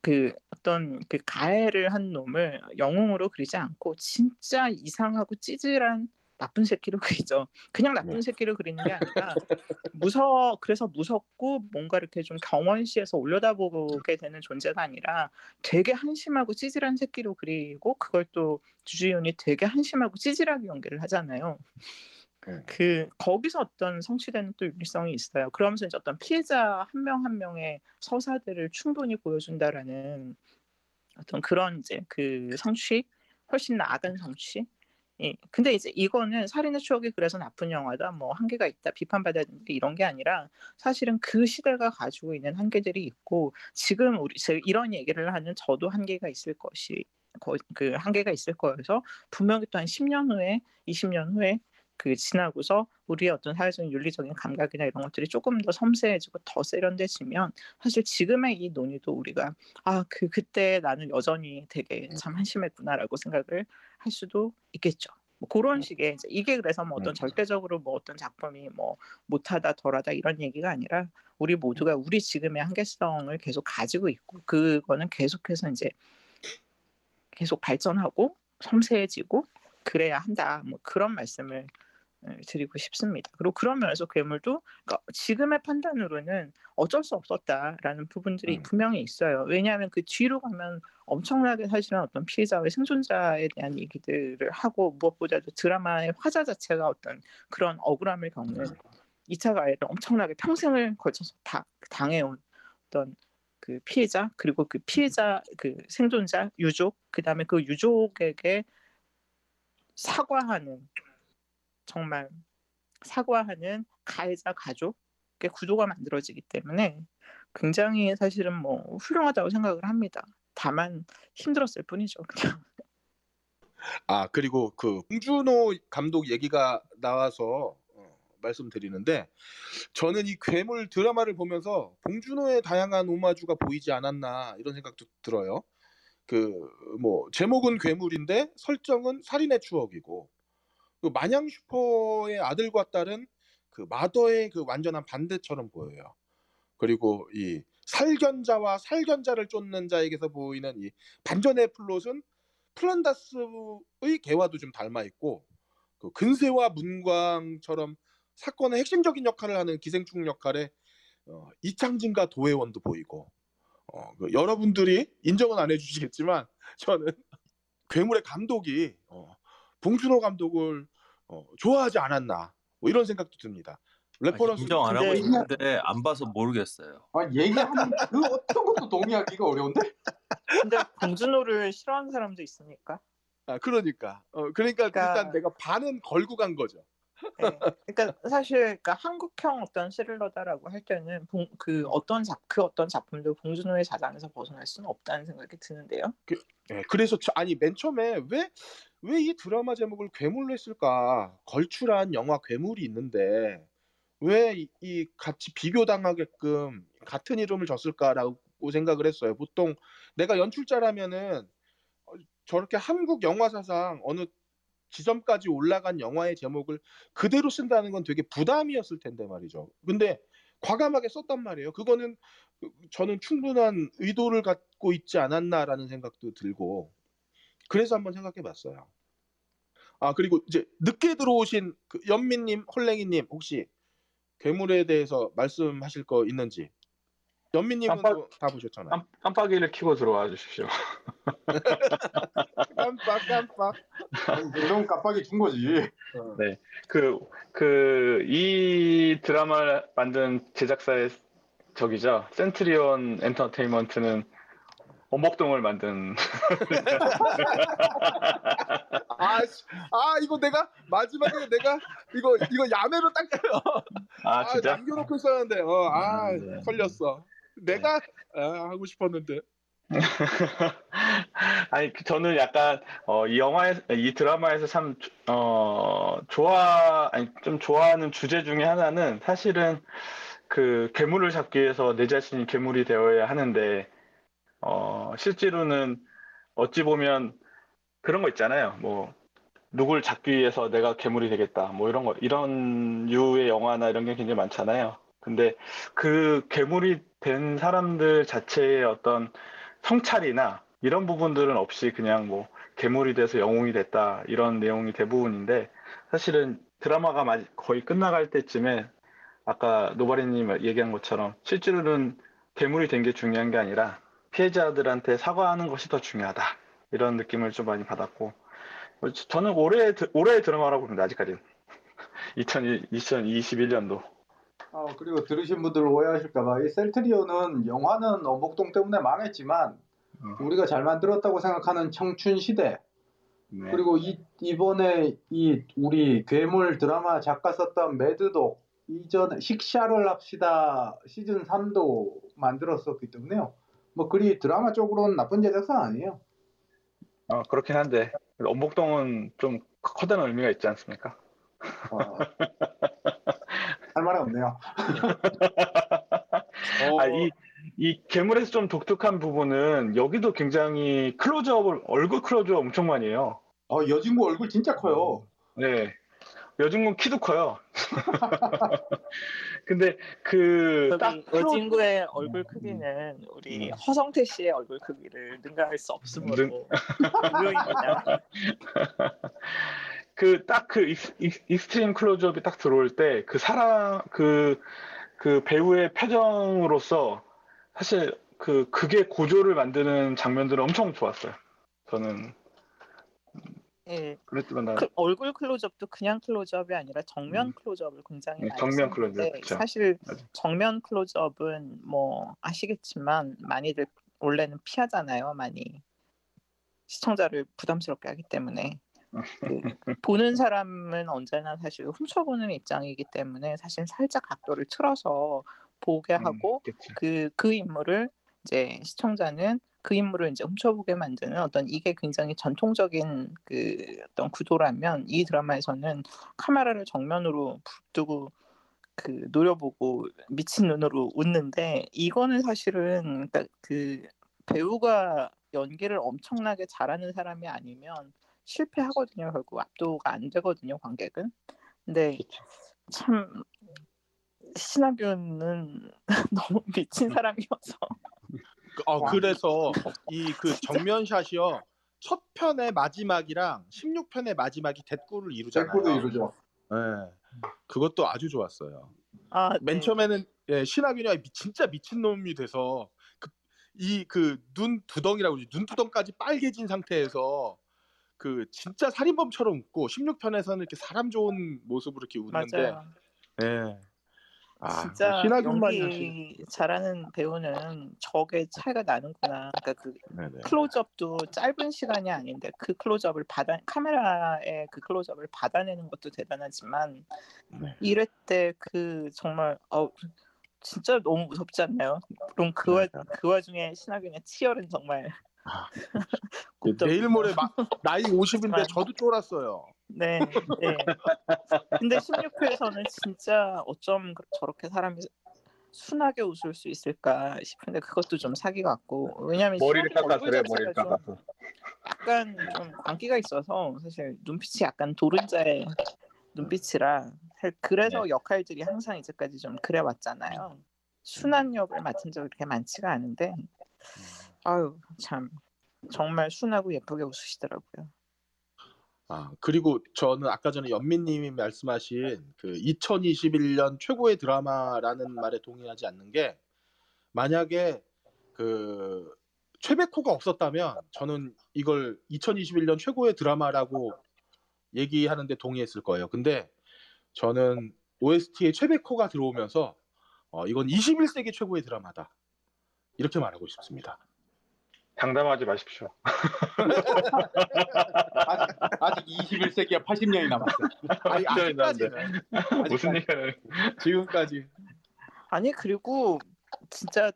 그 어떤 그 가해를 한 놈을 영웅으로 그리지 않고 진짜 이상하고 찌질한 나쁜 새끼로 그리죠. 그냥 나쁜 네. 새끼로 그리는 게 아니라 [LAUGHS] 무서 그래서 무섭고 뭔가 이렇게 좀 경원시해서 올려다보게 되는 존재가 아니라 되게 한심하고 찌질한 새끼로 그리고 그걸 또 주주연이 되게 한심하고 찌질하게 연기를 하잖아요. 네. 그 거기서 어떤 성취되는 또 윤리성이 있어요. 그러면서 이제 어떤 피해자 한 명한 명의 서사들을 충분히 보여준다라는 어떤 그런 이제 그 성취 훨씬 나아간 성취. 예. 근데 이제 이거는 살인의 추억이 그래서 나쁜 영화다, 뭐 한계가 있다, 비판받아야 된다 이런 게 아니라 사실은 그 시대가 가지고 있는 한계들이 있고 지금 우리 제 이런 얘기를 하는 저도 한계가 있을 것이 거- 그 한계가 있을 거여서 분명히 또 한 10년 후에, 20년 후에 그 지나고서 우리의 어떤 사회적인 윤리적인 감각이나 이런 것들이 조금 더 섬세해지고 더 세련돼지면 사실 지금의 이 논의도 우리가 아 그 그때 나는 여전히 되게 참 한심했구나라고 생각을 할 수도 있겠죠. 뭐 그런 식의 이제 이게 그래서 뭐 어떤 음. 절대적으로 뭐 어떤 작품이 뭐 못하다 덜하다 이런 얘기가 아니라 우리 모두가 우리 지금의 한계성을 계속 가지고 있고 그거는 계속해서 이제 계속 발전하고 섬세해지고 그래야 한다. 뭐 그런 말씀을 어, 드리고 싶습니다. 그리고 그런 면에서 괴물도 그러니까 지금의 판단으로는 어쩔 수 없었다라는 부분들이 음. 분명히 있어요. 왜냐하면 그 뒤로 가면 엄청나게 사실은 어떤 피해자와 생존자에 대한 얘기들을 하고 무엇보다도 드라마의 화자 자체가 어떤 그런 억울함을 겪는 2차 가해를 엄청나게 평생을 걸쳐서 다 당해온 어떤 그 피해자 그리고 그 피해자 그 생존자 유족 그다음에 그 유족에게 사과하는 정말 사과하는 가해자 가족의 구도가 만들어지기 때문에 굉장히 사실은 뭐 훌륭하다고 생각을 합니다. 다만 힘들었을 뿐이죠. 그냥. 아 그리고 그 봉준호 감독 얘기가 나와서 어, 말씀드리는데 저는 이 괴물 드라마를 보면서 봉준호의 다양한 오마주가 보이지 않았나 이런 생각도 들어요. 그 뭐 제목은 괴물인데 설정은 살인의 추억이고 그 마냥 슈퍼의 아들과 딸은 그 마더의 그 완전한 반대처럼 보여요. 그리고 이 살견자와 살견자를 쫓는 자에게서 보이는 이 반전의 플롯은 플란다스의 개와도 좀 닮아 있고 그 근세와 문광처럼 사건의 핵심적인 역할을 하는 기생충 역할에 어, 이창진과 도혜원도 보이고 어, 그 여러분들이 인정은 안 해주시겠지만 저는 괴물의 감독이 어, 봉준호 감독을 어, 좋아하지 않았나 뭐 이런 생각도 듭니다. reference 인정 안 하고 있는데 안 봐서 모르겠어요. 아, 얘기하는 그 어떤 것도 동의하기가 어려운데? 근데 봉준호를 싫어하는 사람도 있으니까. 아, 그러니까 어, 그러니까 그러니까- 일단 내가 반은 걸고 간 거죠. 네. 그러니까 사실 그러니까 한국형 어떤 스릴러다라고 할 때는 봉, 그 어떤 작, 그 어떤 작품도 봉준호의 자장에서 벗어날 수는 없다는 생각이 드는데요. 예, 그래서 저, 아니 맨 처음에 왜 왜 이 드라마 제목을 괴물로 했을까? 걸출한 영화 괴물이 있는데 왜 이, 이 같이 비교당하게끔 같은 이름을 줬을까라고 생각을 했어요. 보통 내가 연출자라면은 어, 저렇게 한국 영화사상 어느 지점까지 올라간 영화의 제목을 그대로 쓴다는 건 되게 부담이었을 텐데 말이죠. 근데 과감하게 썼단 말이에요. 그거는 그- 저는 충분한 의도를 갖고 있지 않았나라는 생각도 들고 그래서 한번 생각해 봤어요. 아, 그리고 이제 늦게 들어오신 그 연민님, 홀랭이님 혹시 괴물에 대해서 말씀하실 거 있는지? 연민님은 깜빡- 또다 보셨잖아요. 깜, 깜빡이를 켜고 들어와 주십시오. [LAUGHS] 깜빡 깜빡. 이런 깜빡이 준 거지. 그, 그, 이 드라마를 만든 제작사의 저기죠. 센트리온 엔터테인먼트는 원복동을 만든 [LAUGHS] 아, 씨. 아 이거 내가 마지막에 내가 이거 이거 야매로 딱 [LAUGHS] 아 아, 진짜 남겨놓고 있었는데 어, 아 음, 네. 걸렸어. 내가 아, 하고 싶었는데. [LAUGHS] 아니 그 저는 약간 어, 이 영화에 이 드라마에서 참 어, 좋아 아니 좀 좋아하는 주제 중에 하나는 사실은 그 괴물을 잡기 위해서 내 자신이 괴물이 되어야 하는데 어, 실제로는 어찌 보면 그런 거 있잖아요. 뭐 누굴 잡기 위해서 내가 괴물이 되겠다. 뭐 이런 거 이런 유의 영화나 이런 게 굉장히 많잖아요. 근데 그 괴물이 된 사람들 자체의 어떤 성찰이나 이런 부분들은 없이 그냥 뭐 괴물이 돼서 영웅이 됐다 이런 내용이 대부분인데 사실은 드라마가 마- 거의 끝나갈 때쯤에 아까 노바리님 얘기한 것처럼 실제로는 괴물이 된 게 중요한 게 아니라 피해자들한테 사과하는 것이 더 중요하다 이런 느낌을 좀 많이 받았고 어, 저- 저는 올해 올해 드라마라고 봅니다 아직까지는 [LAUGHS] 2021년도 어, 그리고 들으신 분들 오해하실까봐 이 셀트리온은 영화는 어복동 때문에 망했지만 음. 우리가 잘 만들었다고 생각하는 청춘 시대 네. 그리고 이, 이번에 이 우리 괴물 드라마 작가 썼던 매드독 이전에 식샤를 합시다 시즌 3도 만들었었기 때문에요. 뭐 그리 드라마 쪽으로는 나쁜 제작사 아니에요. 어, 그렇긴 한데 엄복동은 좀 커다란 의미가 있지 않습니까? 어, 할 말이 없네요. 어, [LAUGHS] 아, 이, 이 괴물에서 좀 독특한 부분은 여기도 굉장히 클로즈업을 얼굴 클로즈업 엄청 많이 해요. 어, 여진구 얼굴 진짜 커요. 네. 여중군 키도 커요. [LAUGHS] 근데 그 딱 여진구의 얼굴 크기는 우리 음. 허성태 씨의 얼굴 크기를 능가할 수 없으므로 무효입니다. [LAUGHS] 그딱그 extreme 클로즈업이 딱 들어올 때 그 사람 그그 배우의 표정으로서 사실 그 그게 고조를 만드는 장면들은 엄청 좋았어요. 저는 예, 그랬지만 나 그 얼굴 클로즈업도 그냥 클로즈업이 아니라 정면 음. 클로즈업을 굉장히 네, 많이 정면 클로즈업, 그쵸. 사실 맞아. 정면 클로즈업은 뭐 아시겠지만 많이들 원래는 피하잖아요 많이 시청자를 부담스럽게 하기 때문에 그 [LAUGHS] 보는 사람은 언제나 사실 훔쳐보는 입장이기 때문에 사실 살짝 각도를 틀어서 보게 하고 그치. 그, 그 인물을 이제 시청자는 그 인물을 이제 훔쳐보게 만드는 어떤 이게 굉장히 전통적인 그 어떤 구도라면 이 드라마에서는 카메라를 정면으로 두고 그 노려보고 미친 눈으로 웃는데 이거는 사실은 그러니까 그 배우가 연기를 엄청나게 잘하는 사람이 아니면 실패하거든요. 결국 압도가 안 되거든요 관객은. 근데. 참 신하균은 [LAUGHS] 너무 미친 사람이어서 [LAUGHS] 어, 그래서 [LAUGHS] 이 그 정면샷이요. 첫 편의 마지막이랑 16편의 마지막이 대꾸를 이루잖아요. 댓글도 이루죠. 네. 그것도 아주 좋았어요. 아, 맨 네. 처음에는 예, 신하균이 미- 진짜 미친 놈이 돼서 이그 눈 두덩이라고 그러지 눈 두덩까지 빨개진 상태에서 그 진짜 살인범처럼 웃고 16편에서는 이렇게 사람 좋은 모습으로 이렇게 웃는데 맞아요. 예. 아, 진짜 신하균만이 연기 잘하는 배우는 저게 차이가 나는구나. 그러니까 그 네네. 클로즈업도 짧은 시간이 아닌데 그 클로즈업을 받아 카메라에 그 클로즈업을 받아내는 것도 대단하지만 네. 이럴 때 그 정말 어 진짜 너무 무섭지 않나요? 그럼 그, 와, 맞아요. 그 와중에 신하균의 치열은 정말 아, [LAUGHS] 곱더군요. 내일 모레 마, 나이 [LAUGHS] 50인데 저도 쫄았어요. 네, 네. 근데 16회에서는 진짜 어쩜 그- 저렇게 사람이 순하게 웃을 수 있을까 싶은데 그것도 좀 사기 같고 왜냐면 머리를 깎아서 그래 머리를 깎아서 약간 좀 광기가 있어서 사실 눈빛이 약간 도른자의 눈빛이라 그래서 네. 역할들이 항상 이제까지 좀 그래 왔잖아요. 순한 역을 맡은 적이 그렇게 많지가 않은데 아유 참 정말 순하고 예쁘게 웃으시더라고요. 아, 그리고 저는 아까 전에 연민님이 말씀하신 그 2021년 최고의 드라마라는 말에 동의하지 않는 게 만약에 그 최백호가 없었다면 저는 이걸 2021년 최고의 드라마라고 얘기하는데 동의했을 거예요. 근데 저는 OST에 최백호가 들어오면서 어, 이건 21세기 최고의 드라마다. 이렇게 말하고 싶습니다. 장담하지 마십시오. [LAUGHS] 아직, 아직 21세기야 80년이 남았어요. 아니, 아직까지는. 무슨. 얘기를 지금까지. 아니 그리고 진짜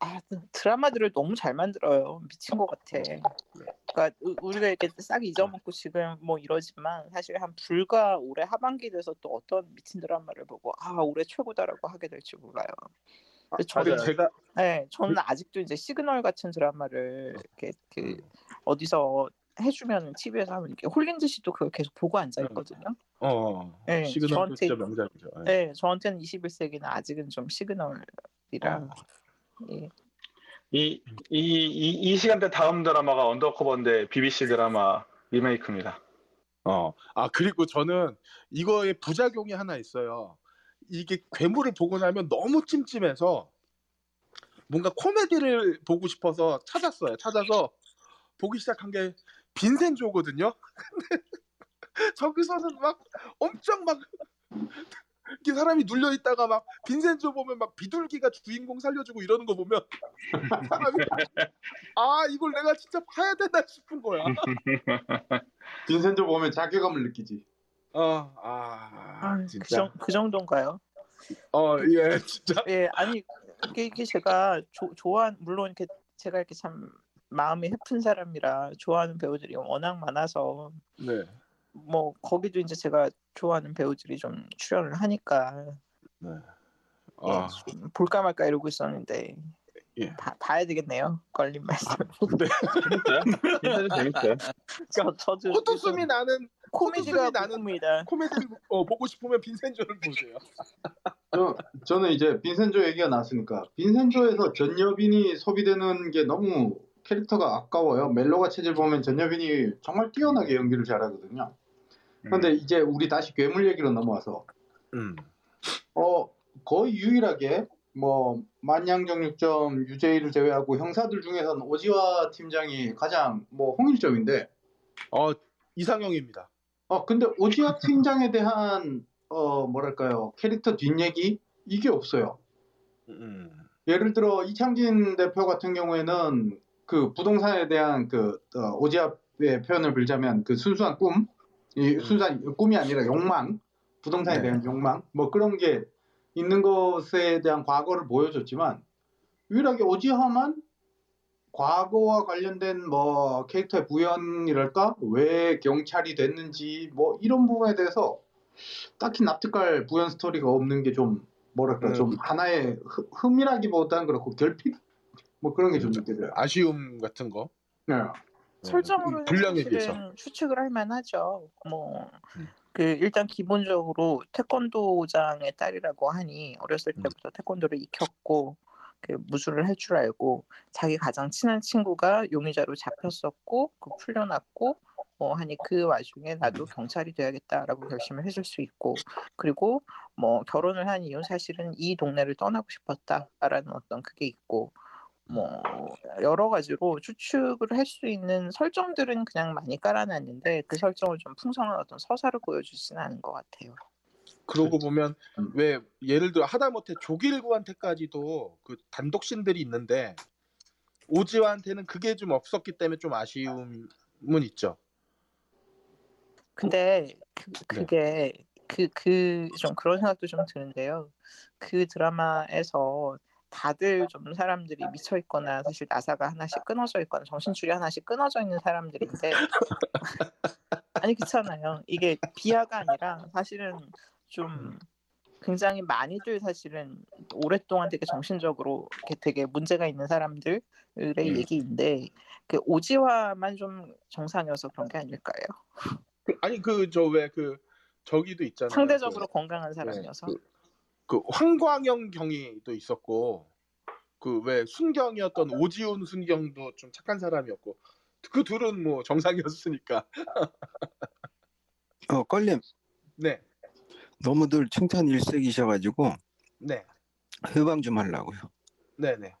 아, 드라마들을 너무 잘 만들어요. 미친 것 같아. 그러니까 우- 우리가 이렇게 싹 잊어먹고 지금 뭐 이러지만 사실 한 불과 올해 하반기 돼서 또 어떤 미친 드라마를 보고 아 올해 최고다라고 하게 될지 몰라요. 근데 근데 저는 제가 네, 저는 아직도 이제 시그널 같은 드라마를 이렇게 그 어디서 해주면 TV에서 하면 이렇게 홀린 듯이 또 그걸 계속 보고 앉아 있거든요. 어, 네, 시그널도 저한테- 진짜 명작이죠. 예. 네, 저한테는 21세기는 아직은 좀 시그널이라. 어. 예. 이, 이, 이, 이 시간대 다음 드라마가 언더커버인데 BBC 드라마 리메이크입니다. 어. 아, 그리고 저는 이거에 부작용이 하나 있어요. 이게 괴물을 보고 나면 너무 찜찜해서 뭔가 코미디를 보고 싶어서 찾았어요. 찾아서 보기 시작한 게 빈센조거든요. [LAUGHS] 저기서는 막 엄청 막 이렇게 사람이 눌려 있다가 막 빈센조 보면 막 비둘기가 주인공 살려주고 이러는 거 보면 [LAUGHS] 사람이 아 이걸 내가 진짜 봐야 되나 싶은 거야. [LAUGHS] 빈센조 보면 자괴감을 느끼지. 어, 아, 아, 그, 진짜. 정, 그 정도인가요? 어, 예, 진짜. 예, 아니 이게, 이게 제가 조, 좋아한 물론 이렇게 제가 이렇게 참 마음이 해픈 사람이라 좋아하는 배우들이 워낙 많아서 네. 뭐 거기도 이제 제가 좋아하는 배우들이 좀 출연을 하니까 네. 예, 아, 좀 볼까 말까 이러고 있었는데 예. 봐, 봐야 되겠네요. 걸린 말씀. 재밌어요? 진짜 재밌어요. 저 저도 헛웃음이 나는 코미디가 나는 나는입니다. 코미디를 어, 보고 싶으면 빈센조를 보세요. 저, 저는 이제 빈센조 얘기가 나왔으니까 빈센조에서 전여빈이 소비되는 게 너무 캐릭터가 아까워요. 멜로가 체질 보면 전여빈이 정말 뛰어나게 연기를 잘하거든요. 근데 이제 우리 다시 괴물 얘기로 넘어와서 음. 어 거의 유일하게 뭐 만양정육점 유재희를 제외하고 형사들 중에서는 오지화 팀장이 가장 뭐 홍일점인데 어, 이상형입니다. 어 근데 오지화 팀장에 대한 어 뭐랄까요 캐릭터 뒷얘기 이게 없어요. 음. 예를 들어 이창진 대표 같은 경우에는 그 부동산에 대한 그 어, 오지압의 표현을 빌자면 그 순수한 꿈, 이 순수한 꿈이 아니라 욕망, 부동산에 네. 대한 욕망, 뭐 그런 게 있는 것에 대한 과거를 보여줬지만 유일하게 오지화만 과거와 관련된 뭐 캐릭터의 부연이랄까 왜 경찰이 됐는지 뭐 이런 부분에 대해서 딱히 납득할 부연 스토리가 없는 게 좀 뭐랄까 음. 좀 하나의 흠- 흠이라기보다는 그렇고 결핍 뭐 그런 게 좀 느껴져요. 아쉬움 같은 거. 네. 설정으로는 분량에 사실은 비해서. 추측을 할 만하죠. 뭐 음. 그 일단 기본적으로 태권도장의 딸이라고 하니 어렸을 음. 때부터 태권도를 익혔고 그 무술을 할 줄 알고 자기 가장 친한 친구가 용의자로 잡혔었고 그 풀려났고 뭐 하니 그 와중에 나도 경찰이 돼야겠다라고 결심을 했을 수 있고 그리고 뭐 결혼을 한 이유 사실은 이 동네를 떠나고 싶었다라는 어떤 그게 있고 뭐 여러 가지로 추측을 할 수 있는 설정들은 그냥 많이 깔아놨는데 그 설정을 좀 풍성한 어떤 서사를 보여주지는 않은 것 같아요. 그러고 보면 음. 왜 예를 들어 하다못해 조길구한테까지도 그 단독 씬들이 있는데 오지화한테는 그게 좀 없었기 때문에 좀 아쉬움은 있죠. 근데 그, 네. 그게 그그 좀 그런 생각도 좀 드는데요. 그 드라마에서 다들 좀 사람들이 미쳐 있거나 사실 나사가 하나씩 끊어져 있거나 정신줄이 하나씩 끊어져 있는 사람들인데 [LAUGHS] 아니 그렇잖아요. 이게 비하가 아니라 사실은 좀 굉장히 많이들 사실은 오랫동안 되게 정신적으로 되게 문제가 있는 사람들의 음. 얘기인데 그 오지화만 좀 정상이어서 그런 게 아닐까요? 그- 아니 그 저 왜그 저기도 있잖아요. 상대적으로 건강한 사람이어서 그, 그 황광영 경이도 있었고 그 왜 순경이었던 오지훈 순경도 좀 착한 사람이었고 그 둘은 뭐 정상이었으니까. [LAUGHS] 어, 껄림 네, 너무들 칭찬 일색이셔가지고 네, 해방 좀 하려고요. 네, 네,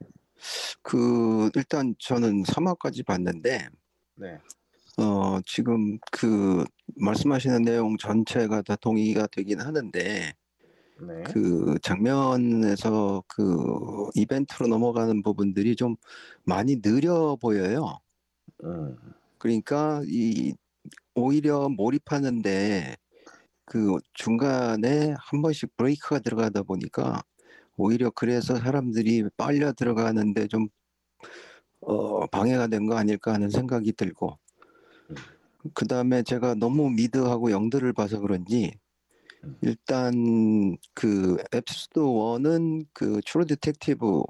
그 일단 저는 3화까지 봤는데 네. 어 지금 그 말씀하시는 내용 전체가 다 동의가 되긴 하는데 네. 그 장면에서 그 이벤트로 넘어가는 부분들이 좀 많이 느려 보여요. 음. 그러니까 이 오히려 몰입하는데 그 중간에 한 번씩 브레이크가 들어가다 보니까 오히려 그래서 사람들이 빨려 들어가는데 좀 어, 방해가 된 거 아닐까 하는 생각이 들고 그 다음에 제가 너무 미드하고 영드를 봐서 그런지 음. 일단 그 에피소드 1은 그 True Detective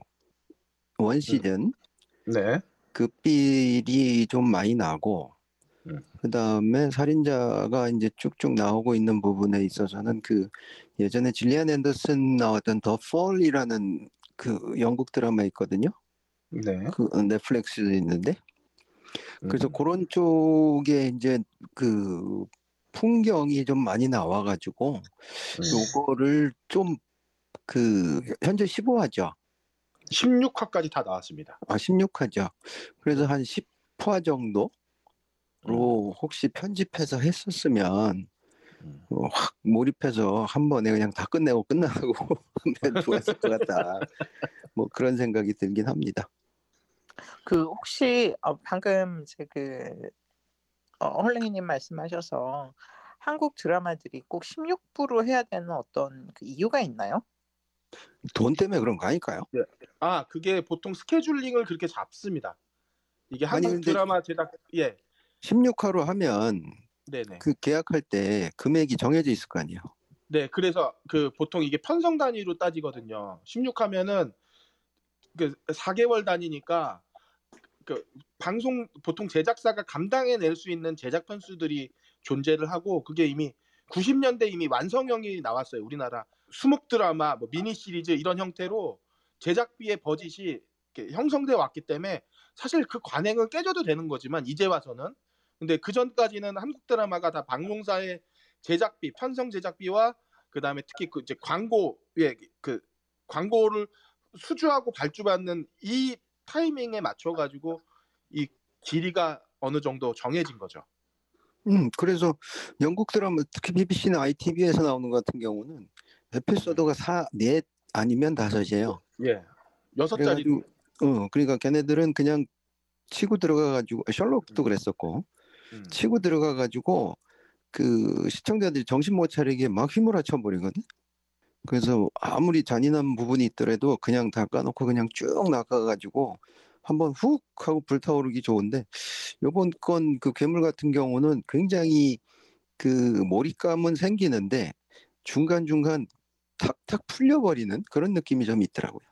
원 시즌 네. 그 빌이 좀 많이 나고 음. 그 다음에 살인자가 이제 쭉쭉 나오고 있는 부분에 있어서는 그 예전에 질리안 앤더슨 나왔던 더 폴이라는 그 영국 드라마 있거든요. 네. 그 넷플릭스도 있는데 그래서 음. 그런 쪽에 이제 그 풍경이 좀 많이 나와가지고 음. 요거를 좀 그 현재 15화죠. 16화까지 다 나왔습니다. 아 16화죠. 그래서 한 10화 정도로 혹시 편집해서 했었으면 음. 어, 확 몰입해서 한 번에 그냥 다 끝내고 끝나고 [LAUGHS] 하면 좋았을 것 같다. 뭐 그런 생각이 들긴 합니다. 그 혹시 어, 방금 이제 그 어, 헐랭이님 말씀하셔서 한국 드라마들이 꼭 16부로 해야 되는 어떤 그 이유가 있나요? 돈 때문에 그런 거 아닐까요? 아, 그게 보통 스케줄링을 그렇게 잡습니다. 이게 아니, 한국 근데- 드라마 제작 예. 16화로 하면 네네. 그 계약할 때 금액이 정해져 있을 거 아니에요. 네, 그래서 그 보통 이게 편성 단위로 따지거든요. 16 하면은 그 4개월 단위니까 그 방송 보통 제작사가 감당해낼 수 있는 제작 편수들이 존재를 하고 그게 이미 90년대 이미 완성형이 나왔어요. 우리나라 수목 드라마, 뭐 미니 시리즈 이런 형태로 제작비의 버짓이 형성돼 왔기 때문에 사실 그 관행은 깨져도 되는 거지만 이제 와서는 근데 그 전까지는 한국 드라마가 다 방송사의 제작비, 편성 제작비와 그 다음에 특히 그 이제 광고에 그 광고를 수주하고 발주받는 이 타이밍에 맞춰 가지고 이 길이가 어느 정도 정해진 거죠. 음, 그래서 영국 드라마 특히 BBC나 ITV에서 나오는 것 같은 경우는 에피소드가 4, 4 아니면 5이에요. 예. 여섯 자리. 어, 그러니까 걔네들은 그냥 치고 들어가가지고 셜록도 그랬었고 음. 치고 들어가가지고 그 시청자들이 정신 못 차리게 막 휘몰아 쳐 버리거든. 그래서 아무리 잔인한 부분이 있더라도 그냥 다 까놓고 그냥 쭉 나가가지고 한번 훅 하고 불타오르기 좋은데 요번 건 그 괴물 같은 경우는 굉장히 그 몰입감은 생기는데 중간중간 탁탁 풀려버리는 그런 느낌이 좀 있더라고요.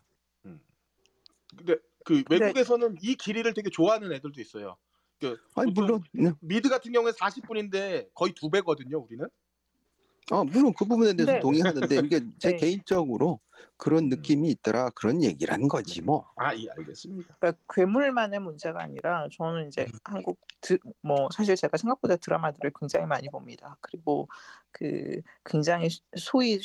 근데 그 외국에서는 이 길이를 되게 좋아하는 애들도 있어요. 그 아니 물론 네. 미드 같은 경우에 40분인데 거의 두 배거든요, 우리는. 아, 물론 그 부분에 대해서 네. 동의하는데 이게 [LAUGHS] 제 네. 개인적으로 그런 음. 느낌이 있더라 그런 얘기라는 거지 뭐. 아, 예, 알겠습니다. 그러니까 괴물만의 문제가 아니라 저는 이제 한국 드, 뭐 사실 제가 생각보다 드라마들을 굉장히 많이 봅니다. 그리고 그 굉장히 소위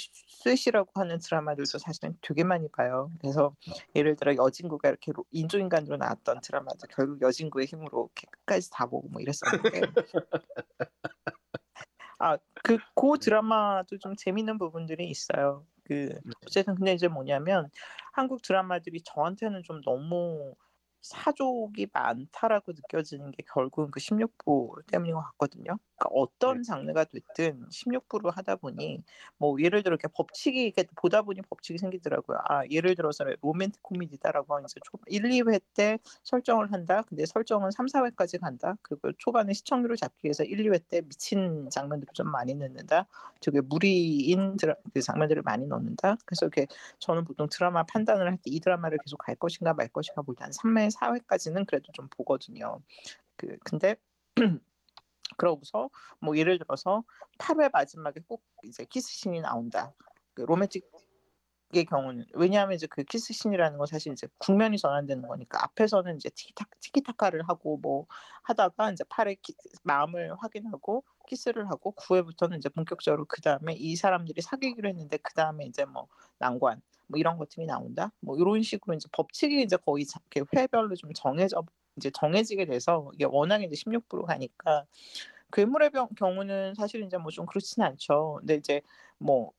쇠시라고 하는 드라마들도 사실은 되게 많이 봐요. 그래서 예를 들어 여진구가 이렇게 로- 인조인간으로 나왔던 드라마도 결국 여진구의 힘으로 이렇게 끝까지 다 보고 뭐 이랬었는데 [LAUGHS] 아그 그 드라마도 좀 재밌는 부분들이 있어요. 그 어쨌든 근데 이제 뭐냐면 한국 드라마들이 저한테는 좀 너무 사족이 많다라고 느껴지는 게 결국은 그 16부 때문인 것 같거든요. 그러니까 어떤 장르가 됐든 16부로 하다 보니 뭐 예를 들어 이렇게 법칙이 이렇게 보다 보니 법칙이 생기더라고요. 아 예를 들어서 로맨틱 코미디다라고 하면 이제 초 1, 2회 때 설정을 한다. 근데 설정은 3, 4회까지 간다. 그리고 초반에 시청률을 잡기 위해서 1, 2회 때 미친 장면들을 좀 많이 넣는다. 되게 무리인 드라, 그 장면들을 많이 넣는다. 그래서 이렇게 저는 보통 드라마 판단을 할 때 이 드라마를 계속 갈 것인가 말 것인가 볼때한 3회, 4회까지는 그래도 좀 보거든요. 그 근데 그러고서 뭐 예를 들어서 8회 마지막에 꼭 이제 키스신이 나온다. 그 로맨틱의 경우는 왜냐하면 이제 그 키스신이라는 건 사실 이제 국면이 전환되는 거니까 앞에서는 이제 티키타 티키타카를 하고 뭐 하다가 이제 8회 키, 마음을 확인하고 키스를 하고 9회부터는 이제 본격적으로 그 다음에 이 사람들이 사귀기로 했는데 그 다음에 이제 뭐 난관 뭐 이런 것들이 나온다. 뭐 이런 식으로 이제 법칙이 이제 거의 회별로 좀 정해져 이제 정해지게 돼서 이게 워낙에 이제 16% 가니까 괴물의 병, 경우는 사실 이제 뭐 좀 그렇진 않죠. 근데 이제 뭐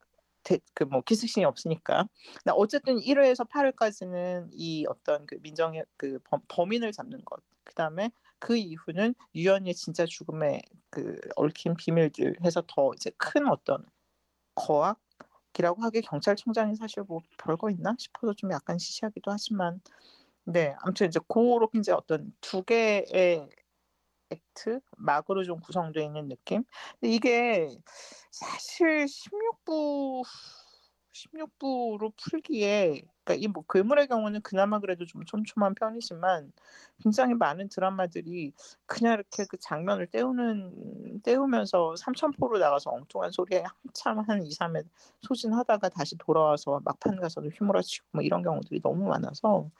그뭐 키스신이 없으니까. 근데 어쨌든 1회에서 8회까지는 이 어떤 그 민정의 그 범, 범인을 잡는 것. 그다음에 그 이후는 유연이의 진짜 죽음의 그 얽힌 비밀들 해서 더 이제 큰 어떤 거악이라고 하기에 경찰청장이 사실 뭐 별거 있나 싶어서 좀 약간 시시하기도 하지만 네 아무튼 이제 그렇게 이제 어떤 두 개의 액트 막으로 좀 구성되어 있는 느낌. 이게 사실 16부 16부로 풀기에 그러니까 이 뭐 괴물의 경우는 그나마 그래도 좀 촘촘한 편이지만 굉장히 많은 드라마들이 그냥 이렇게 그 장면을 때우는 때우면서 삼천포로 나가서 엉뚱한 소리에 한참 한 2, 3회 소진하다가 다시 돌아와서 막판 가서도 휘몰아치고 뭐 이런 경우들이 너무 많아서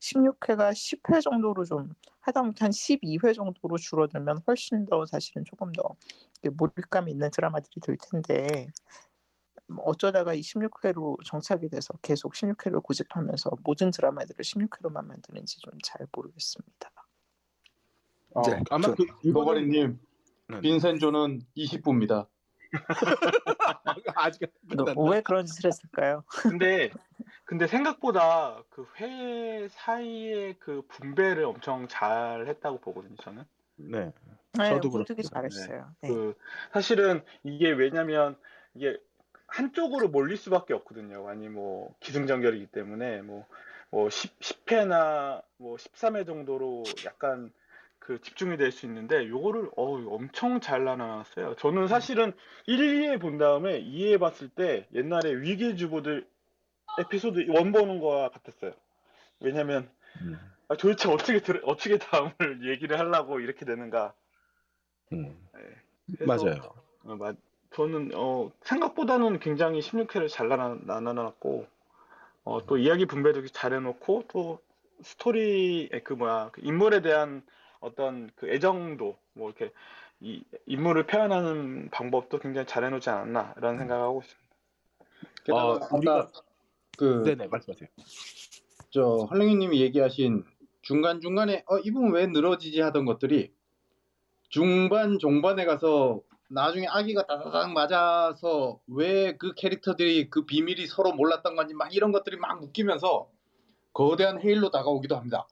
16회가 10회 정도로 좀 하다못해 한 12회 정도로 줄어들면 훨씬 더 사실은 조금 더 이렇게 몰입감 있는 드라마들이 될 텐데 뭐 어쩌다가 이 16회로 정착이 돼서 계속 16회를 고집하면서 모든 드라마들을 16회로만 만드는지 좀 잘 모르겠습니다. 어, 네, 아마 저- 그 이거는 노가리님 네. 빈센조는 20부입니다. [LAUGHS] 아직 너왜 그런 짓을 했을까요? 근데 근데 생각보다 그 회 사이의 그 분배를 엄청 잘 했다고 보거든요, 저는. 네. 네, 저도 모두기 그렇습니다. 잘했어요. 네. 그 사실은 이게 왜냐면 이게 한쪽으로 몰릴 수밖에 없거든요. 아니 뭐 기승전결이기 때문에 뭐, 뭐 10, 10 회나 뭐 13회 정도로 약간 그 집중이 될 수 있는데 요거를 어우 엄청 잘 나눠놨어요. 저는 사실은 1, 2회 본 다음에 2회 봤을 때 옛날에 위기 주부들 에피소드 원 보는 거와 같았어요. 왜냐면 음. 아, 도대체 어떻게 들, 어떻게 다음을 [LAUGHS] 얘기를 하려고 이렇게 되는가. 음. 그래서 맞아요. 어, 맞, 저는 어, 생각보다는 굉장히 16회를 잘 나눠, 나눠놨고 어, 또 이야기 분배도 잘 해놓고 또 스토리 그 뭐야 그 인물에 대한 어떤 그 애정도 뭐 이렇게 이 인물을 표현하는 방법도 굉장히 잘 해놓지 않았나라는 생각하고 있습니다. 게다가 어, 아까 우리가 그 네네 말씀하세요. 저 헐랭이님이 얘기하신 중간 중간에 어 이분 왜 늘어지지 하던 것들이 중반 종반에 가서 나중에 아기가 다다닥 맞아서 왜 그 캐릭터들이 그 비밀이 서로 몰랐던 건지 막 이런 것들이 막 묶이면서 거대한 헤일로 다가오기도 합니다.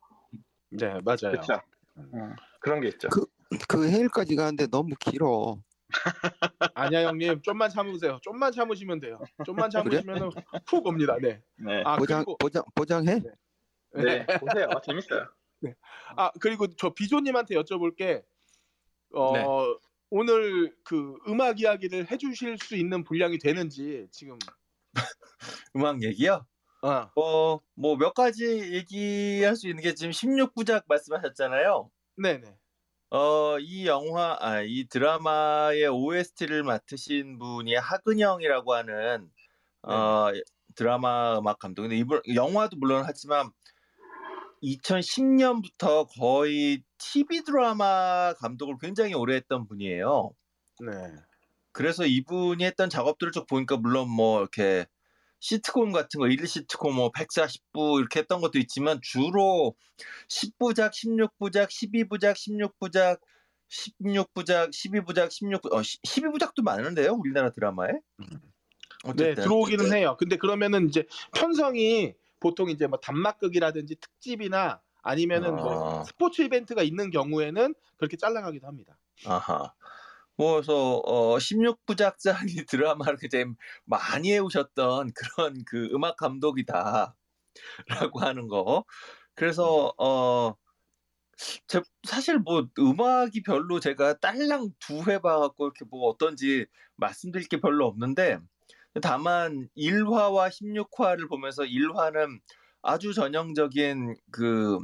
네 맞아요. 그렇죠. 어, 그런 게 있죠. 그- 그 해일까지 가는데 너무 길어. 아니야 형님 좀만 참으세요. 좀만 참으시면 돼요. 좀만 참으시면 훅 옵니다. 네. 네. 아 보장 그리고 보장 보장해? 네, 보세요. 재밌어요. [LAUGHS] 아 그리고 저 비조님한테 여쭤볼 게 어, 네. 오늘 그 음악 이야기를 해주실 수 있는 분량이 되는지 지금 [LAUGHS] 음악 얘기요? 아, 어, 뭐 몇 가지 얘기할 수 있는 게 지금 16부작 말씀하셨잖아요. 네네. 어, 이 영화, 아, 이 드라마의 OST를 맡으신 분이 하근영이라고 하는 어, 드라마 음악 감독인데 이분 영화도 물론 하지만 2010년부터 거의 TV 드라마 감독을 굉장히 오래 했던 분이에요. 네. 그래서 이분이 했던 작업들을 쭉 보니까 물론 뭐 이렇게 시트콤 같은 거1 시트콤 뭐 140부 이렇게 했던 것도 있지만 주로 10부작, 16부작, 12부작, 16부작, 16부작, 12부작, 16부 어 12부작도 많은데요, 우리나라 드라마에? 네 어쨌든 들어오기는 해요. 근데 그러면은 이제 편성이 보통 이제 뭐 단막극이라든지 특집이나 아니면은 뭐 아. 스포츠 이벤트가 있는 경우에는 그렇게 잘라가기도 합니다. 아하. 뭐 그래서 어 16부작짜리 [LAUGHS] 드라마를 굉장히 많이 해오셨던 그런 그 음악 감독이다 라고 하는 거. 그래서 어 제, 사실 뭐 음악이 별로 제가 딸랑 두 회 봐갖고 이렇게 뭐 어떤지 말씀드릴 게 별로 없는데 다만 1화와 16화를 보면서 1화는 아주 전형적인 그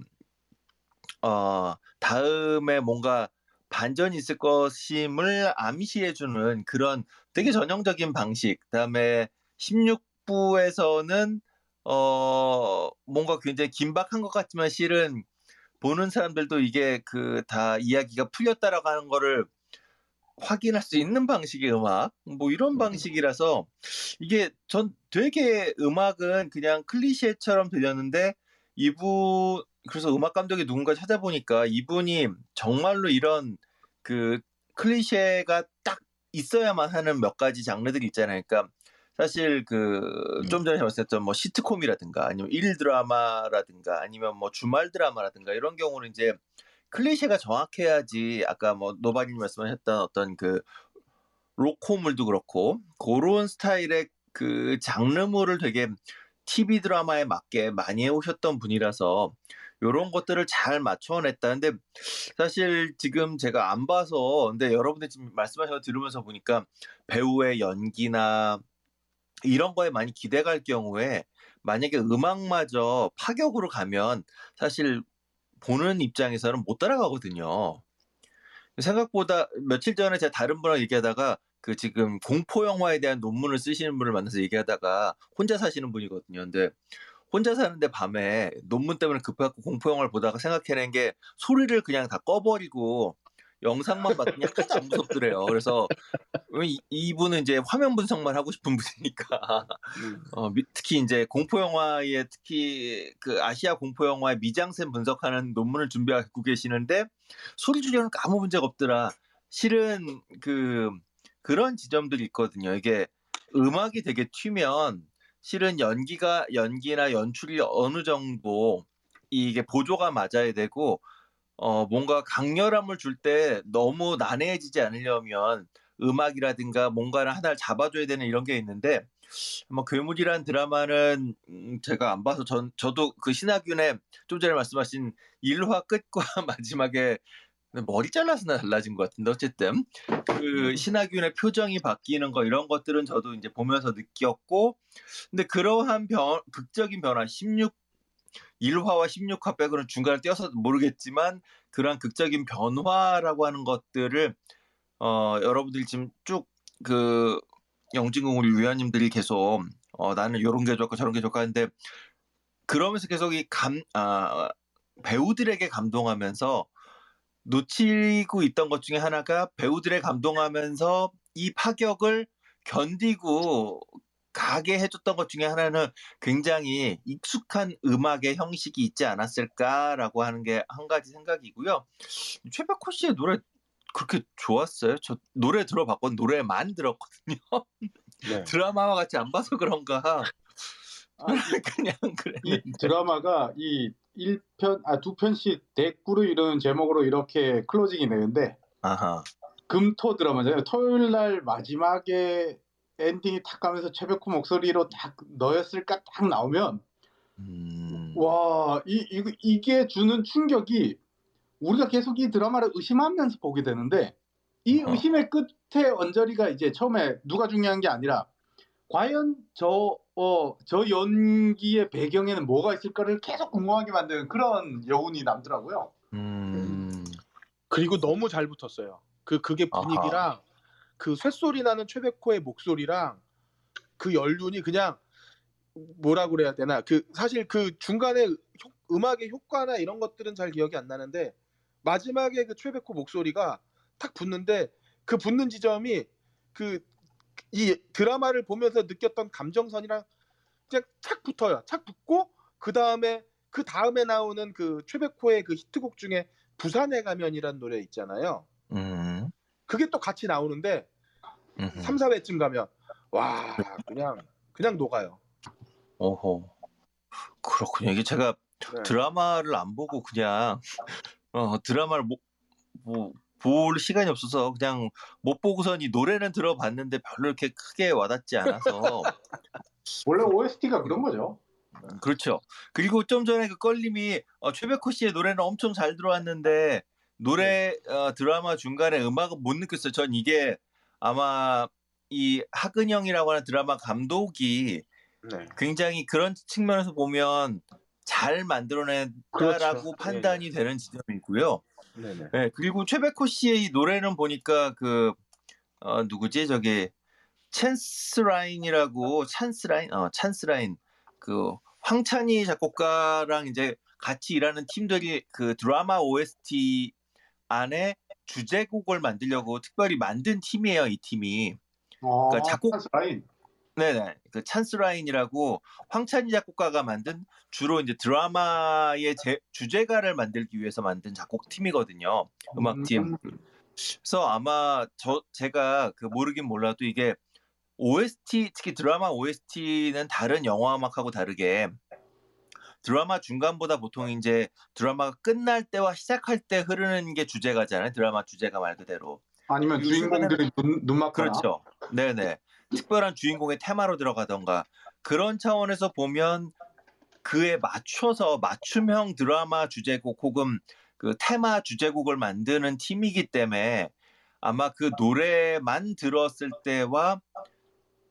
어, 다음에 뭔가 반전이 있을 것임을 암시해주는 그런 되게 전형적인 방식. 그다음에 16부에서는 어 뭔가 굉장히 긴박한 것 같지만 실은 보는 사람들도 이게 그 다 이야기가 풀렸다라고 하는 거를 확인할 수 있는 방식의 음악 뭐 이런 방식이라서 이게 전 되게 음악은 그냥 클리셰처럼 들렸는데 이분 그래서 음악 감독이 누군가 찾아보니까 이분이 정말로 이런 그 클리셰가 딱 있어야만 하는 몇 가지 장르들이 있잖아요. 그러니까 사실 그 좀 전에 말씀했던 뭐 시트콤이라든가 아니면 일 드라마라든가 아니면 뭐 주말 드라마라든가 이런 경우는 이제 클리셰가 정확해야지 아까 뭐 노바님 말씀하셨던 어떤 그 로코물도 그렇고 그런 스타일의 그 장르물을 되게 TV 드라마에 맞게 많이 해오셨던 분이라서 이런 것들을 잘 맞춰냈다. 근데 사실 지금 제가 안 봐서 근데 여러분들 지금 말씀하신 거 들으면서 보니까 배우의 연기나 이런 거에 많이 기대갈 경우에 만약에 음악마저 파격으로 가면 사실 보는 입장에서는 못 따라가거든요. 생각보다 며칠 전에 제가 다른 분랑 얘기하다가 그 지금 공포 영화에 대한 논문을 쓰시는 분을 만나서 얘기하다가 혼자 사시는 분이거든요. 근데 혼자 사는데 밤에 논문 때문에 급해갖고 공포 영화를 보다가 생각해낸 게 소리를 그냥 다 꺼버리고 영상만 봤더니 약간 안 무섭더래요. 그래서 이, 이분은 이제 화면 분석만 하고 싶은 [LAUGHS] 분이니까 음. 어, 미- 특히 이제 공포 영화에 특히 그 아시아 공포 영화의 미장센 분석하는 논문을 준비하고 계시는데 소리 줄여는 아무 문제가 없더라. 실은 그 그런 지점들이 있거든요. 이게 음악이 되게 튀면 실은 연기가 연기나 연출이 어느 정도 이게 보조가 맞아야 되고 어 뭔가 강렬함을 줄 때 너무 난해해지지 않으려면 음악이라든가 뭔가를 하나를 잡아줘야 되는 이런 게 있는데 뭐 괴물이란 드라마는 음, 제가 안 봐서 전 저도 그 신하균의 좀 전에 말씀하신 1화 끝과 [LAUGHS] 마지막에 머리 잘라서 달라진 것 같은데 어쨌든 그 신하균의 표정이 바뀌는 거 이런 것들은 저도 이제 보면서 느꼈고 근데 그러한 변 극적인 변화 16 1화와 16화 빼고는 중간에 띄어서 모르겠지만 그러한 극적인 변화라고 하는 것들을 어 여러분들이 지금 쭉 그 영진공 우리 위원님들이 계속 어 나는 요런 게 좋고 저런 게 좋고 하는데 그러면서 계속 이감 아 배우들에게 감동하면서 놓치고 있던 것 중에 하나가 배우들의 감동하면서 이 파격을 견디고 가게 해줬던 것 중에 하나는 굉장히 익숙한 음악의 형식이 있지 않았을까라고 하는 게 한 가지 생각이고요. 최백호 씨의 노래 그렇게 좋았어요. 저 노래 들어봤건 노래만 들었거든요. 네. [LAUGHS] 드라마와 같이 안 봐서 그런가. 아, [LAUGHS] 그냥 그래. 이 드라마가 이 1편, 아, 두 편씩 대꾸로 이런 제목으로 이렇게 클로징이 되는데, 아하. 금토 드라마잖아요. 토요일 날 마지막에 엔딩이 탁 가면서 최백호 목소리로 딱 너였을까 딱 나오면, 음. 와, 이, 이, 이게 주는 충격이 우리가 계속 이 드라마를 의심하면서 보게 되는데, 이 어. 의심의 끝에 언저리가 이제 처음에 누가 중요한 게 아니라, 과연 저, 어, 저 연기의 배경에는 뭐가 있을까를 계속 궁금하게 만드는 그런 여운이 남더라고요. 음. 그리고 너무 잘 붙었어요. 그 그게 분위기랑 그 쇳소리 나는 최백호의 목소리랑 그 연륜이 그냥 뭐라 그래야 되나 그 사실 그 중간에 효- 음악의 효과나 이런 것들은 잘 기억이 안 나는데 마지막에 그 최백호 목소리가 탁 붙는데 그 붙는 지점이 그 이 드라마를 보면서 느꼈던 감정선이랑 그냥 착 붙어요. 착 붙고 그 다음에 그 다음에 나오는 그 최백호의 그 히트곡 중에 부산에 가면이란 노래 있잖아요. 음. 그게 또 같이 나오는데 음. 3, 4회쯤 가면 와 그냥 그냥 녹아요. 오호. 그렇군요. 이게 제가 네. 드라마를 안 보고 그냥 어, 드라마를 뭐, 뭐, 볼 시간이 없어서 그냥 못 보고선 이 노래는 들어봤는데 별로 이렇게 크게 와닿지 않아서 원래 OST가 그런 거죠. 그렇죠. 그리고 좀 전에 그 껄림이 어, 최백호 씨의 노래는 엄청 잘 들어왔는데 노래 어, 드라마 중간에 음악은 못 느꼈어요. 전 이게 아마 이 하근영이라고 하는 드라마 감독이 네. 굉장히 그런 측면에서 보면 잘 만들어냈다라고 그렇죠. 판단이 되는 지점이고요. 네네. 네, 그리고 최백호 씨의 이 노래는 보니까 그 어, 누구지 저기 찬스 라인이라고 찬스 라인 어 찬스 라인 그 황찬희 작곡가랑 이제 같이 일하는 팀들이 그 드라마 OST 안에 주제곡을 만들려고 특별히 만든 팀이에요 이 팀이 어, 그러니까 작곡- 찬스 라인. 네네 그 찬스 라인이라고 황찬희 작곡가가 만든 주로 이제 드라마의 제, 주제가를 만들기 위해서 만든 작곡 팀이거든요 음악팀 음, 그래서 아마 저 제가 그 모르긴 몰라도 이게 OST 특히 드라마 OST는 다른 영화 음악하고 다르게 드라마 중간보다 보통 이제 드라마가 끝날 때와 시작할 때 흐르는 게 주제가잖아요. 드라마 주제가 말 그대로. 아니면 이 주인공들이 눈, 눈 맞거나. 그렇죠. 네네. 특별한 주인공의 테마로 들어가던가 그런 차원에서 보면 그에 맞춰서 맞춤형 드라마 주제곡 혹은 그 테마 주제곡을 만드는 팀이기 때문에 아마 그 노래만 들었을 때와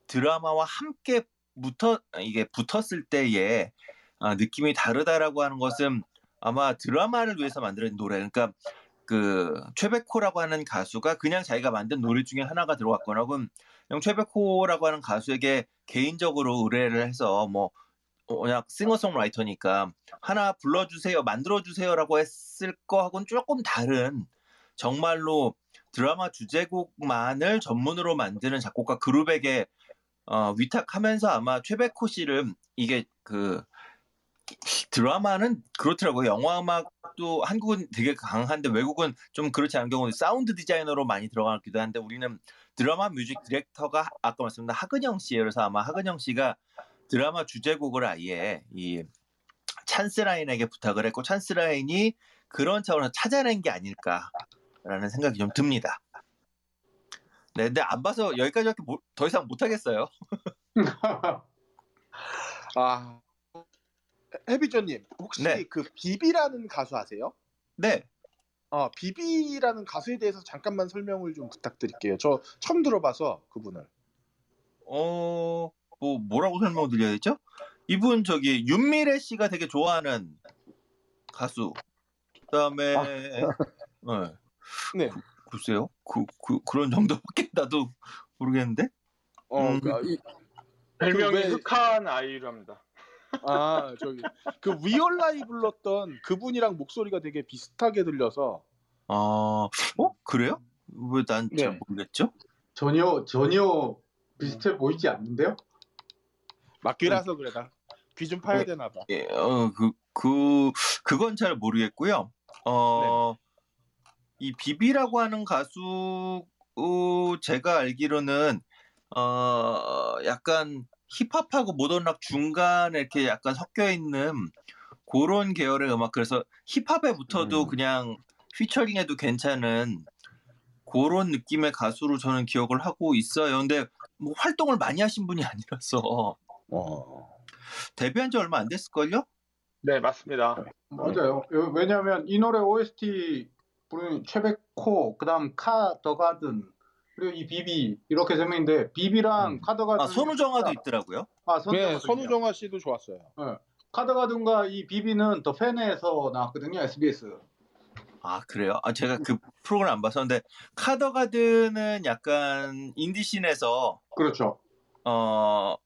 드라마와 함께 붙어 이게 붙었을 때의 아, 느낌이 다르다라고 하는 것은 아마 드라마를 위해서 만든 노래. 그러니까 그 최백호라고 하는 가수가 그냥 자기가 만든 노래 중에 하나가 들어갔거나 혹은 최백호라고 하는 가수에게 개인적으로 의뢰를 해서 뭐 워낙 싱어송라이터니까 하나 불러주세요, 만들어주세요라고 했을 거하고는 조금 다른 정말로 드라마 주제곡만을 전문으로 만드는 작곡가 그룹에게 어, 위탁하면서 아마 최백호 씨를 이게 그 드라마는 그렇더라고요. 영화 음악도 한국은 되게 강한데 외국은 좀 그렇지 않은 경우는 sound designer로 많이 들어가기도 한데 우리는 드라마 music director가 아까 말씀드린 하근영 씨예요. 그래서 아마 하근영 씨가 드라마 주제곡을 아예 이 찬스라인에게 부탁을 했고 찬스라인이 그런 차원에서 찾아낸 게 아닐까라는 생각이 좀 듭니다. 네, 근데 안 봐서 여기까지밖에 못- 더 이상 못 하겠어요. [LAUGHS] 아 해비조님 혹시 네. 그 비비라는 가수 아세요? 네, 어 비비라는 가수에 대해서 잠깐만 설명을 좀 부탁드릴게요. 저 처음 들어봐서 그분을. 어, 뭐 뭐라고 설명드려야 되죠? 이분 저기 윤미래 씨가 되게 좋아하는 가수. 그다음에 네. 네. 글쎄요. 그, 그 그런 정도밖에 [LAUGHS] 나도 모르겠는데. 어, 음. 그, 이- 별명이 왜- 흑한 아이유 합니다. 아 저기 그 위얼라이 불렀던 그분이랑 목소리가 되게 비슷하게 들려서 아, 어 그래요? 왜 난잘 네. 모르겠죠? 전혀 전혀 비슷해 보이지 않는데요? 막귀라서 그래 나 귀 좀 파야 네. 되나 봐. 예, 어, 그, 그, 그건 잘 모르겠고요. 어, 이 비비라고 하는 가수, 어, 제가 알기로는, 어, 약간 힙합하고 모던 락 중간에 이렇게 약간 섞여 있는 그런 계열의 음악. 그래서 힙합에 붙어도 음. 그냥 피처링해도 괜찮은 그런 느낌의 가수로 저는 기억을 하고 있어요. 근데 뭐 활동을 많이 하신 분이 [LAUGHS] 아니라서 어. 데뷔한 지 얼마 안 됐을걸요? 네, 맞습니다. 맞아요. 요- 왜냐하면 이 노래 OST 부르는 최백호, 그다음 카 더 가든 그리고 이 비비 이렇게 세 명인데 비비랑 음. 카더 가든 아, 선우정아도 있더라고요. 아, 네, 선우정아 선우정아 씨도 좋았어요. 카더 가든과 이 비비는 더 팬에서 나왔거든요 SBS. 아, 그래요? 아, 제가 그 프로그램 안. 근데 카더가든은 약간 인디씬에서, 그렇죠. 어,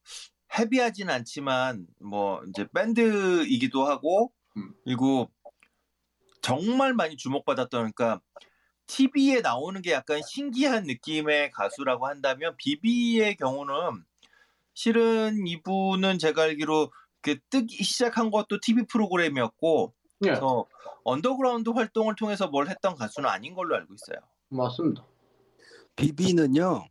heavy하진 않지만, 뭐, 이제 밴드이기도 하고, 음. 그리고 정말 많이 주목받았던, 그러니까, TV에 나오는 게 약간 신기한 느낌의 가수라고 한다면, 비비의 경우는, 실은 이분은 제가 알기로, 그 뜨기 시작한 것도 TV 프로그램이었고, 예, 그래서 언더그라운드 활동을 통해서 뭘 했던 가수는 아닌 걸로 알고 있어요. 맞습니다. 비비는요.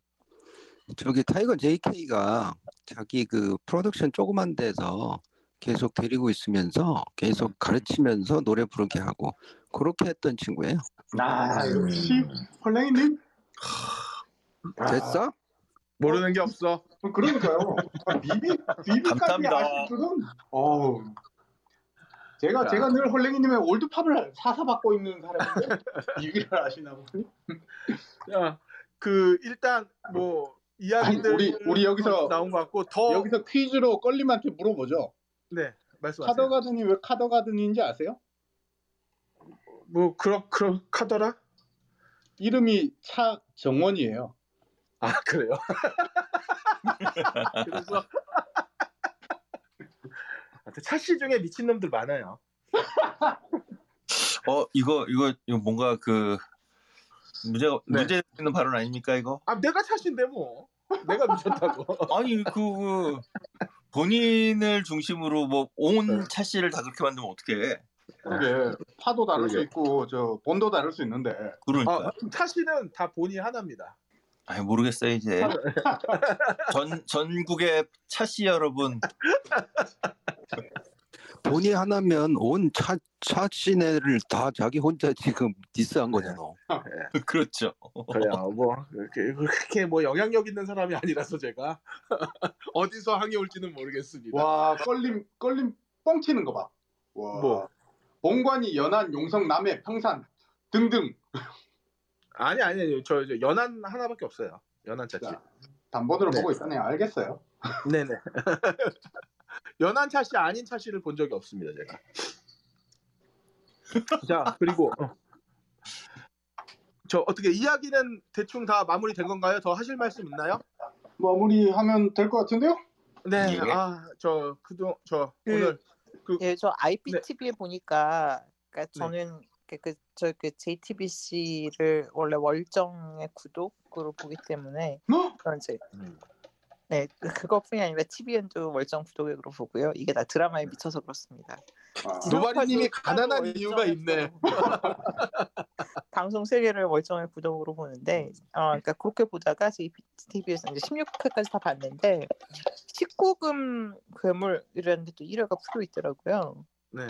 저기 타이거 JK가 자기 그 프로덕션 조그만 데서 계속 데리고 있으면서 계속 가르치면서 노래 부르게 하고 그렇게 했던 친구예요. 아, 음. 역시 헐랭이님. 아, 됐어? 모르는 게 없어. 그러니까요. 아, 비비 비비까지 감사합니다. 줄은. 어우. 제가 자. 제가 늘 헐랭이님의 올드팝을 사서 받고 있는 사람인데 [LAUGHS] 비비를 아시나 보니. [LAUGHS] 야, 그 일단 뭐 이야기들 아니, 우리- 우리 여기서- 나온 것 같고 더 여기서 퀴즈로 껄림한테 물어보죠. 네 말씀하세요. 카더가든이 왜 카더가든인지 아세요? 뭐 그렇 그렇하더라. 이름이 차정원이에요. 아 그래요? [LAUGHS] 그래서 차씨 중에 미친 놈들 많아요. 어 이거 이거 이거 뭔가 그 문제가 네. 문제 있는 발언 아닙니까 이거? 아 내가 차씨인데 뭐 내가 미쳤다고. [LAUGHS] 아니 그, 그 본인을 중심으로 뭐온 네. 차씨를 다 그렇게 만들면 어떡해? 그게 파도 다를 수 그러게. 있고 저 본도 다를 수 있는데 그러니까 아, 차씨는 다 본이 하나입니다. 아니 모르겠어요 이제 [LAUGHS] 전 전국의 차씨 여러분 돈이 하나면 온 차, 차 시내를 다 자기 혼자 지금 디스한 거잖아. [LAUGHS] 그렇죠. 그래요. 뭐 그렇게, 그렇게 뭐 영향력 있는 사람이 아니라서 제가 어디서 항의 올지는 모르겠습니다. 와 껄림 껄림 뻥치는 거 봐. 와. 뭐? 본관이 연안 용성 남해 평산 등등 아니 아니 아니 저, 저 연한 하나밖에 없어요. 연한 차씨. 자, 단번으로 네. 보고 있다네요. 알겠어요. 네네. [LAUGHS] 연한 차씨 아닌 차씨를 본 적이 없습니다 제가. 자 그리고 [LAUGHS] 어. 저 어떻게 이야기는 대충 다 마무리된 건가요? 더 하실 말씀 있나요? 마무리하면 될 것 같은데요? 네, 예. 아, 저 그동 저 그- 오늘 그 예, 저 IPTV에 보니까 그러니까 네. 저는 그저그 JTBC를 원래 월정의 구독으로 보기 때문에 어? 그런 이제 음. 네 그- 그것뿐이 아니라 TVN도 월정 구독으로 보고요. 이게 다 드라마에 미쳐서 그렇습니다. 아, 노바리님이 가난한 이유가 있네. [LAUGHS] 방송 세계를 월정의 구독으로 보는데 어 그러니까 그렇게 보다가 JTBC에서 이제 16회까지 다 봤는데 19금 괴물이라는 게 또 1회가 풀어 있더라고요. 네.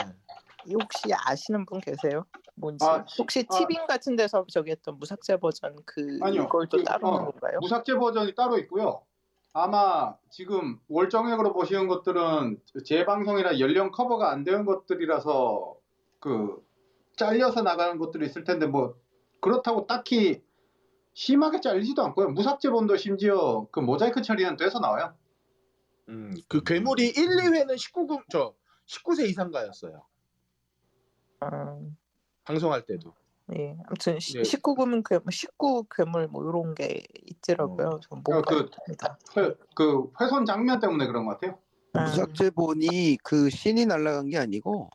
이 혹시 아시는 분 계세요? 뭔지 아, 혹시 아. 티빙 같은 데서 저기 했던 무삭제 버전 그 아니요. 이걸 또 그, 따로 어, 하는 건가요? 무삭제 버전이 따로 있고요. 아마 지금 월정액으로 보시는 것들은 재방송이나 연령 커버가 안 되는 것들이라서 그 잘려서 나가는 것들이 있을 텐데 뭐 그렇다고 딱히 심하게 잘리지도 않고요. 무삭제본도 심지어 그 모자이크 처리는 돼서 나와요. 음, 그 괴물이 1, 2회는 19금 저 19세 이상가였어요. 음, 방송할 때도. 네, 아무튼 네. 19금은 괴물, 19 괴물 뭐 이런 게 있더라고요. 좀못 어, 그- 그 훼손 장면 때문에 그런 것 같아요. 음, 무삭제본이 그 신이 날아간 게 아니고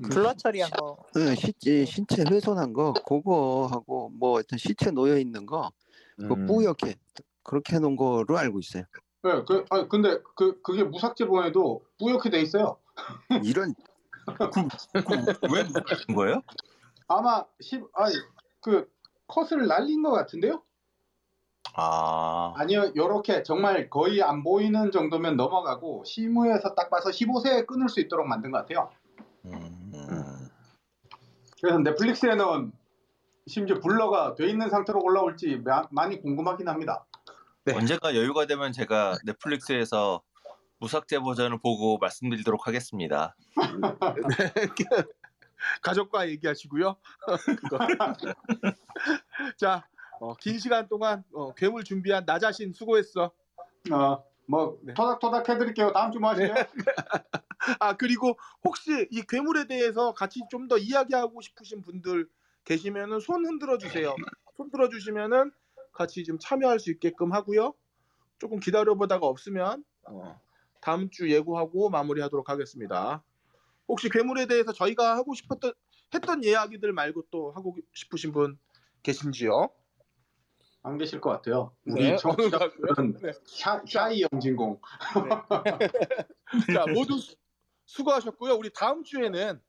그 블러 처리한 거. 응, 시, 신체 훼손한 거 그거하고 뭐 하여튼 시체 놓여 있는 거 그거 음. 뿌옇게 그렇게 해놓은 거로 알고 있어요. 네, 그, 아 근데 그 그게 무삭제본에도 뿌옇게 돼 있어요. 이런 [LAUGHS] 왜 그런 거예요? 아마 10, 아니 그 컷을 날린 것 같은데요? 아, 아니요, 요렇게 정말 거의 안 보이는 정도면 넘어가고 시무에서 딱 봐서 15세에 끊을 수 있도록 만든 것 같아요. 음, 그래서 넷플릭스에는 심지어 블러가 돼 있는 상태로 올라올지 마- 많이 궁금하긴 합니다. 네. 언젠가 여유가 되면 제가 넷플릭스에서 무삭제 버전을 보고 말씀드리도록 하겠습니다. [LAUGHS] [LAUGHS] 가족과 얘기하시고요. [LAUGHS] [LAUGHS] 자, 어, 긴 시간 동안 어, 괴물 준비한 나 자신 수고했어. 어, 뭐 네. 토닥토닥 해드릴게요. 다음 주뭐 하시죠? [LAUGHS] 아 그리고 혹시 이 괴물에 대해서 같이 좀 더 이야기하고 싶으신 분들 계시면은 손 흔들어 주세요. 손 들어 주시면은 같이 좀 참여할 수 있게끔 하고요. 조금 기다려 보다가 없으면 어, 다음 주 예고하고 마무리하도록 하겠습니다. 혹시 괴물에 대해서 저희가 하고 싶었던 했던 이야기들 말고 또 하고 싶으신 분 계신지요? 안 계실 것 같아요. 우리 네, 청취자분들은 네. 샤, 샤이 영진공. [LAUGHS] 자 모두 수- 수고하셨고요. 우리 다음 주에는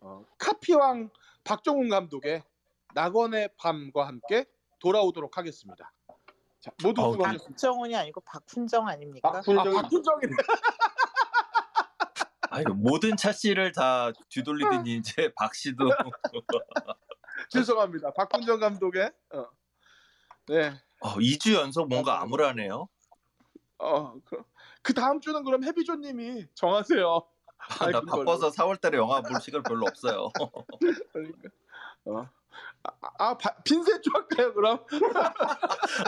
어, 카피왕 박정훈 감독의 낙원의 밤과 함께 돌아오도록 하겠습니다. 자 모두 어우, 수고하셨습니다. 박정훈이 아니고 박훈정 아닙니까? 아 박훈정이 박훈정이 아니, 모든 차 씨를 다 뒤돌리더니 이제 [LAUGHS] 박 씨도 [LAUGHS] 죄송합니다. 박훈정 감독의 어, 네. 어, 2주 연속 뭔가 암울하네요. 어, 그, 그 다음 주는 그럼 해비조 님이 정하세요. 아, 나. 바빠서 4월 달에 영화 볼 시간 별로 없어요. [LAUGHS] 그러니까. 어. 아, 아 바- 빈셋 좀 할까요 그럼?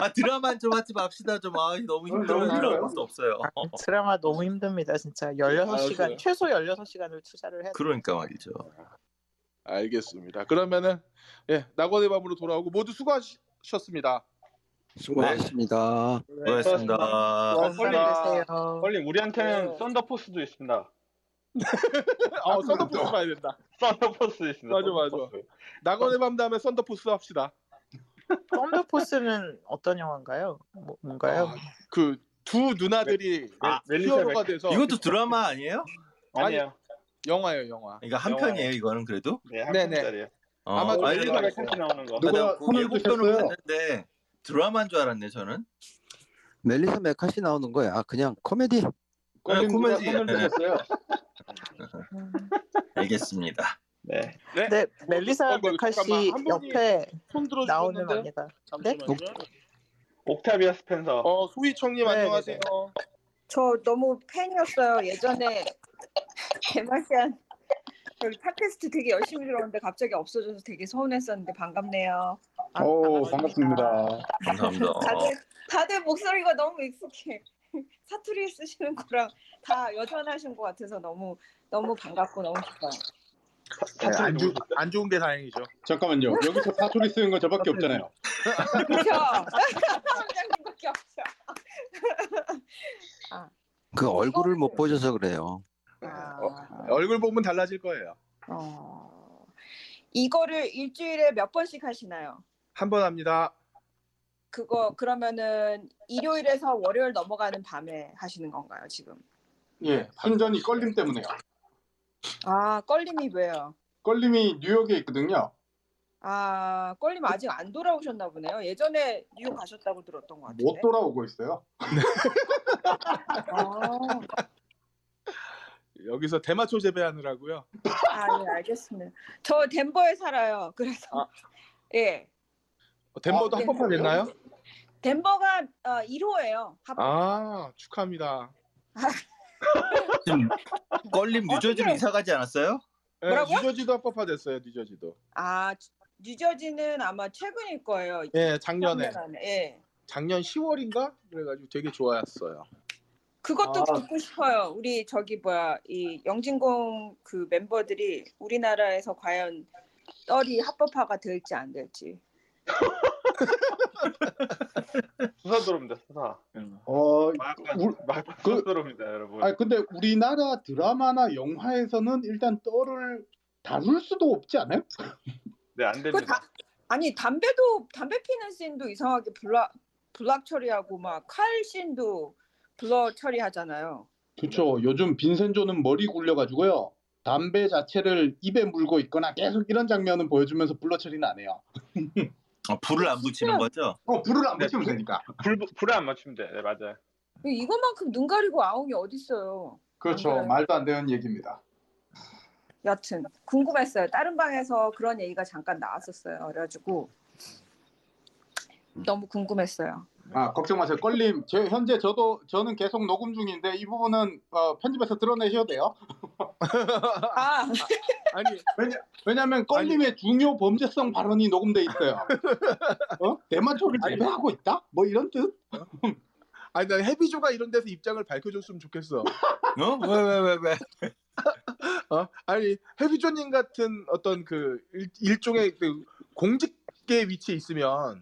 아 드라마 좀 하지 맙시다 좀. 아 너무 힘들어요. 힘들어요. 볼수 없어요. 아, 드라마 너무 힘듭니다. 진짜 16시간 알았어요. 최소 16시간을 투자를 해야 그러니까 말이죠. 알겠습니다. 그러면은 예 낙원의 밤으로 돌아오고 모두 수고하셨습니다. 수고하셨습니다. 수고하셨습니다. 어, 될 되세요. 빨리 우리한테는 네. 썬더포스도 있습니다. 아 썬더포스 봐야 된다. 썬더포스 있습니다. 맞아, 맞아. 썬더포스. 낙원의 밤 다음에 썬더포스 합시다. 썬더포스는 어떤 영화인가요? 뭐, 뭔가요? 그두 누나들이 멜- 멜리사 히어로가 맥- 돼서 이것도 드라마 아니에요? 아니에요. 영화예요 영화. 이거 한 영화예요. 편이에요. 이거는 그래도. 네, 한 네네. 편짜리예요. 어, 아마 멜리사 맥 나오는 거. 누가 예고편을? 봤는데 드라마인 줄 알았네 저는. 멜리사 메카시 나오는 거야. 아, 그냥 코미디. 꼴린 누가 코미디. 손을 드셨어요? 알겠습니다. 네. 네, 멜리사 어, 뭐, 메카시 잠깐만, 한 분이 옆에 손 나오는 들어주셨는데 언니가 잠시만요. 옥타비아 스펜서. 어 소희청님 네, 안녕하세요. 저 너무 팬이었어요. 예전에 [LAUGHS] 개말세한 저기 팟캐스트 되게 열심히 들었는데 갑자기 없어져서 되게 서운했었는데 반갑네요. 아, 오 반갑습니다. 반갑습니다. 감사합니다. 다들 다들 목소리가 너무 익숙해. [LAUGHS] 사투리 쓰시는 거랑 다 여전하신 것 같아서 너무 너무 반갑고 너무 기뻐요. 네, 안, 좋, 안 좋은 게 다행이죠. 잠깐만요. 여기서 사투리 쓰는 거 저밖에 없잖아요. 그렇죠. [LAUGHS] 사장님밖에 없죠. 그 얼굴을 못 보셔서 그래요. 아, 얼굴 보면 달라질 거예요. 어, 이거를 일주일에 몇 번씩 하시나요? 한 번 합니다. 그거 그러면은 일요일에서 월요일 넘어가는 밤에 하시는 건가요 지금? 예, 순전히 껄림 때문에요. 아 껄림이 왜요? 껄림이 뉴욕에 있거든요. 아 껄림 아직 안 돌아오셨나 보네요. 예전에 뉴욕 가셨다고 들었던 것 같은데. 못 돌아오고 있어요. 아, 여기서 대마초 재배하느라고요. 아, 예, 알겠습니다. 저 덴버에 살아요. 그래서 아. 예, 어, 덴버도 어, 네. 합법화 됐나요? 덴버가 어, 1호예요. 아 축하합니다. 지금 껄림 뉴저지로 어떻게- 이사 가지 않았어요? 네, 뭐라고요? 뉴저지도 합법화 됐어요. 뉴저지도. 아 뉴저지는 아마 최근일 거예요. 예, 작년에 작년. 예. 작년 10월인가 그래가지고 되게 좋아했어요. 그것도 아. 듣고 싶어요. 우리 저기 뭐야 이 영진공 그 멤버들이 우리나라에서 과연 떨이 합법화가 될지 안 될지. [LAUGHS] [LAUGHS] 수사 들어옵니다. 수사. 어, 막 우- 막 그- 수사 들어옵니다, 여러분. 아니 근데 우리나라 드라마나 영화에서는 일단 떨을 다룰 수도 없지 않아요? [LAUGHS] 네, 안그 됩니다. 다, 아니 담배도 담배 피는 씬도 이상하게 blur blur 처리하고 막 칼 씬도 blur 처리하잖아요. 그렇죠. 요즘 빈센조는 머리 굴려가지고요. 담배 자체를 입에 물고 있거나 계속 이런 장면은 보여주면서 blur 처리는 안 해요. [LAUGHS] 어, 불을 안 붙이는 거죠? 어 불을 안 네, 붙이면 불- 되니까. 불 불에 안 맞추면 돼. 네, 맞아요. 이거만큼 눈 가리고 아웅이 어딨어요. 그렇죠. 말도 안 되는 얘기입니다. 여튼 궁금했어요. 다른 방에서 그런 얘기가 잠깐 나왔었어요. 그래가지고 너무 궁금했어요. 아 걱정 마세요. 껄림. 제, 현재 저도 저는 계속 녹음 중인데 이 부분은 어, 편집해서 드러내셔도 돼요. [LAUGHS] 아 아니 왜냐하면 껄림의 중요 범죄성 발언이 녹음돼 있어요. [LAUGHS] 어? 대만초를 아니. 재배하고 있다? 뭐 이런 뜻? 아니 난 해비조가 이런 데서 입장을 밝혀줬으면 좋겠어. 어? 왜 왜 왜 왜? [LAUGHS] 어? 아니 해비조님 같은 어떤 그 일, 일종의 그 공직계 위치에 있으면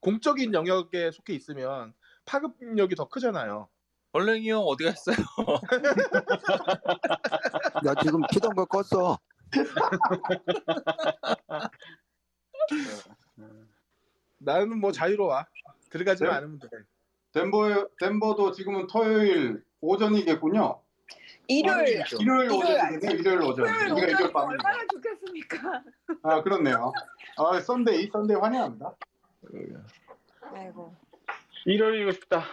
공적인 영역에 속해 있으면 파급력이 더 크잖아요. 얼랭이 형 어디 갔어요? [LAUGHS] 나 지금 키던 거 껐어. [LAUGHS] 나는 뭐 자유로워. 들어가지만 네? 않으면 돼. 덴버 덴버도 지금은 토요일 오전이겠군요. 일요일 일요일 일요일 오전이겠네. 일요일 오전. 일요일 오전. 얼마나 좋겠습니까? 아 그렇네요. 아 Sunday Sunday 환영합니다. 아이고 일요일이고 싶다.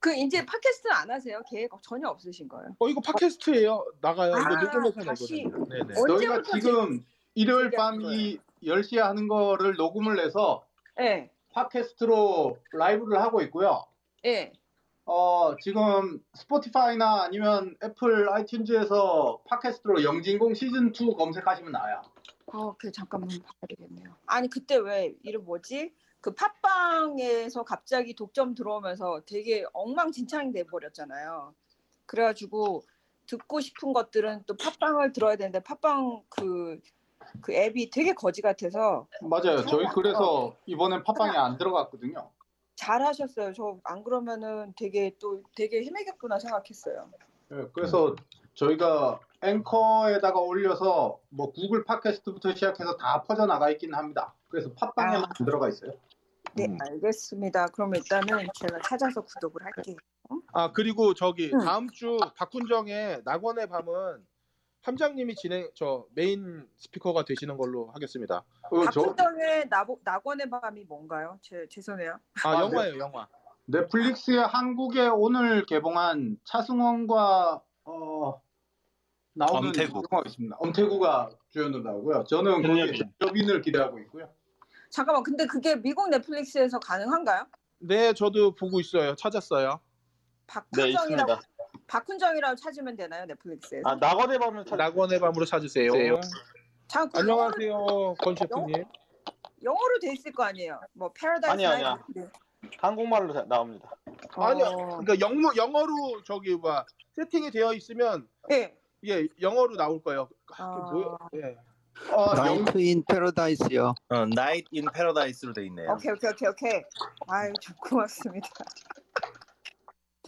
그 이제 팟캐스트 안 하세요? 계획 전혀 없으신 거예요? 어 이거 팟캐스트예요. 나가요. 이거 아, 녹음해서 다시. 내거든요. 네네. 어? 저희가 언제부터 지금 일요일 준비하신 밤이 10시에 하는 거를 녹음을 해서 네, 팟캐스트로 라이브를 하고 있고요. 네. 어, 지금 스포티파이나 아니면 애플 아이튠즈에서 팟캐스트로 영진공 시즌2 검색하시면 나와요. 어, 그 잠깐만 봐야겠네요. 아니 그때 왜 이름 뭐지? 그 팟빵에서 갑자기 독점 들어오면서 되게 엉망진창이 돼 버렸잖아요. 그래가지고 듣고 싶은 것들은 또 팟빵을 들어야 되는데 팟빵 그, 그 앱이 되게 거지 같아서 맞아요. 저희 그래서 이번엔 팟빵에 안 들어갔거든요. 잘하셨어요. 저 안 그러면은 되게 또 되게 헤매겠구나 생각했어요. 예, 그래서 저희가 앵커에다가 올려서 뭐 구글 팟캐스트부터 시작해서 다 퍼져 나가 있긴 합니다. 그래서 팟빵에만 아. 안 들어가 있어요. 네, 음. 알겠습니다. 그럼 일단은 제가 찾아서 구독을 할게요. 아 그리고 저기 응. 다음 주 박훈정의 낙원의 밤은 함장님이 진행 저 메인 스피커가 되시는 걸로 하겠습니다. 어, 저 박훈정의 나보, 낙원의 밤이 뭔가요? 제, 죄송해요. 아, 아, 영화예요 영화. 넷플릭스에 한국에 오늘 개봉한 차승원과 어, 나오는 엄태구. 영화가 있습니다. 엄태구가 주연으로 나오고요. 저는 거기에 현역이죠. 접인을 기대하고 있고요. 잠깐만, 근데 그게 미국 넷플릭스에서 가능한가요? 네 저도 보고 있어요. 찾았어요. 네, 박훈정이라고 있습니다. 박훈정이라고 찾으면 되나요 넷플릭스에서? 아, 낙원의 밤을 찾 낙원의 밤으로 찾으세요. 잠깐 그 영어로, 안녕하세요 권 셰프님. 영어로 돼 있을 거 아니에요? 뭐 패러다이스 아니야, 아니야. 한국말로 자- 나옵니다. 아니요. 어, 그러니까 영어 영어로 저기 뭐 세팅이 되어 있으면 예. 이게 영어로 나올 거예요. 아, 아. 그게 뭐예요? 예. 어, 영, Night in Paradise요. 어, Night in Paradise로 돼 있네요. 오케이 오케이 오케이 오케이. 아유 좀 고맙습니다.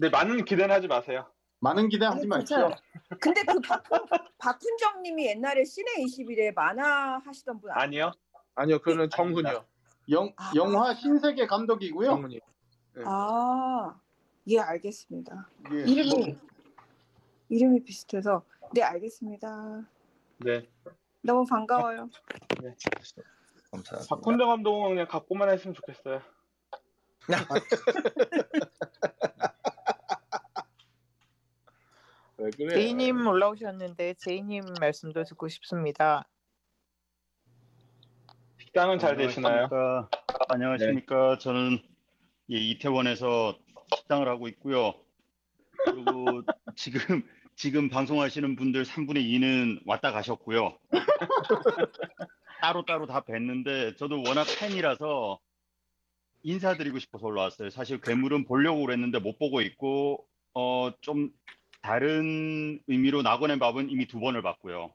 네, 많은 기대는 하지 마세요. 많은 기대하지 아니, 마십시오. 괜찮아요. 근데 그 박훈, 박훈정님이 옛날에 신의 21에 만화 하시던 분 아니에요? 아니요. 아니요, 그는 정훈이요. 영, 아. 영화 신세계 감독이고요. 정훈이. 네. 아, 예, 알겠습니다. 예. 이름이 이름이 비슷해서 네, 알겠습니다. 네. 너무 반가워요. 감사합니다. 박훈정 감독은 그냥 갖고만 했으면 좋겠어요. [LAUGHS] 왜 그래? 제이님 올라오셨는데 제이님 말씀도 듣고 싶습니다. 식당은 잘 되시나요? 안녕하십니까. 안녕하십니까. 저는 예, 이태원에서 식당을 하고 있고요. 그리고 지금 지금 방송하시는 분들 3분의 2는 왔다 가셨고요. [LAUGHS] 따로 따로 다 뵀는데 저도 워낙 팬이라서 인사드리고 싶어서 올라왔어요. 사실 괴물은 보려고 그랬는데 못 보고 있고 어 좀 다른 의미로 낙원의 밥은 이미 두 번을 봤고요.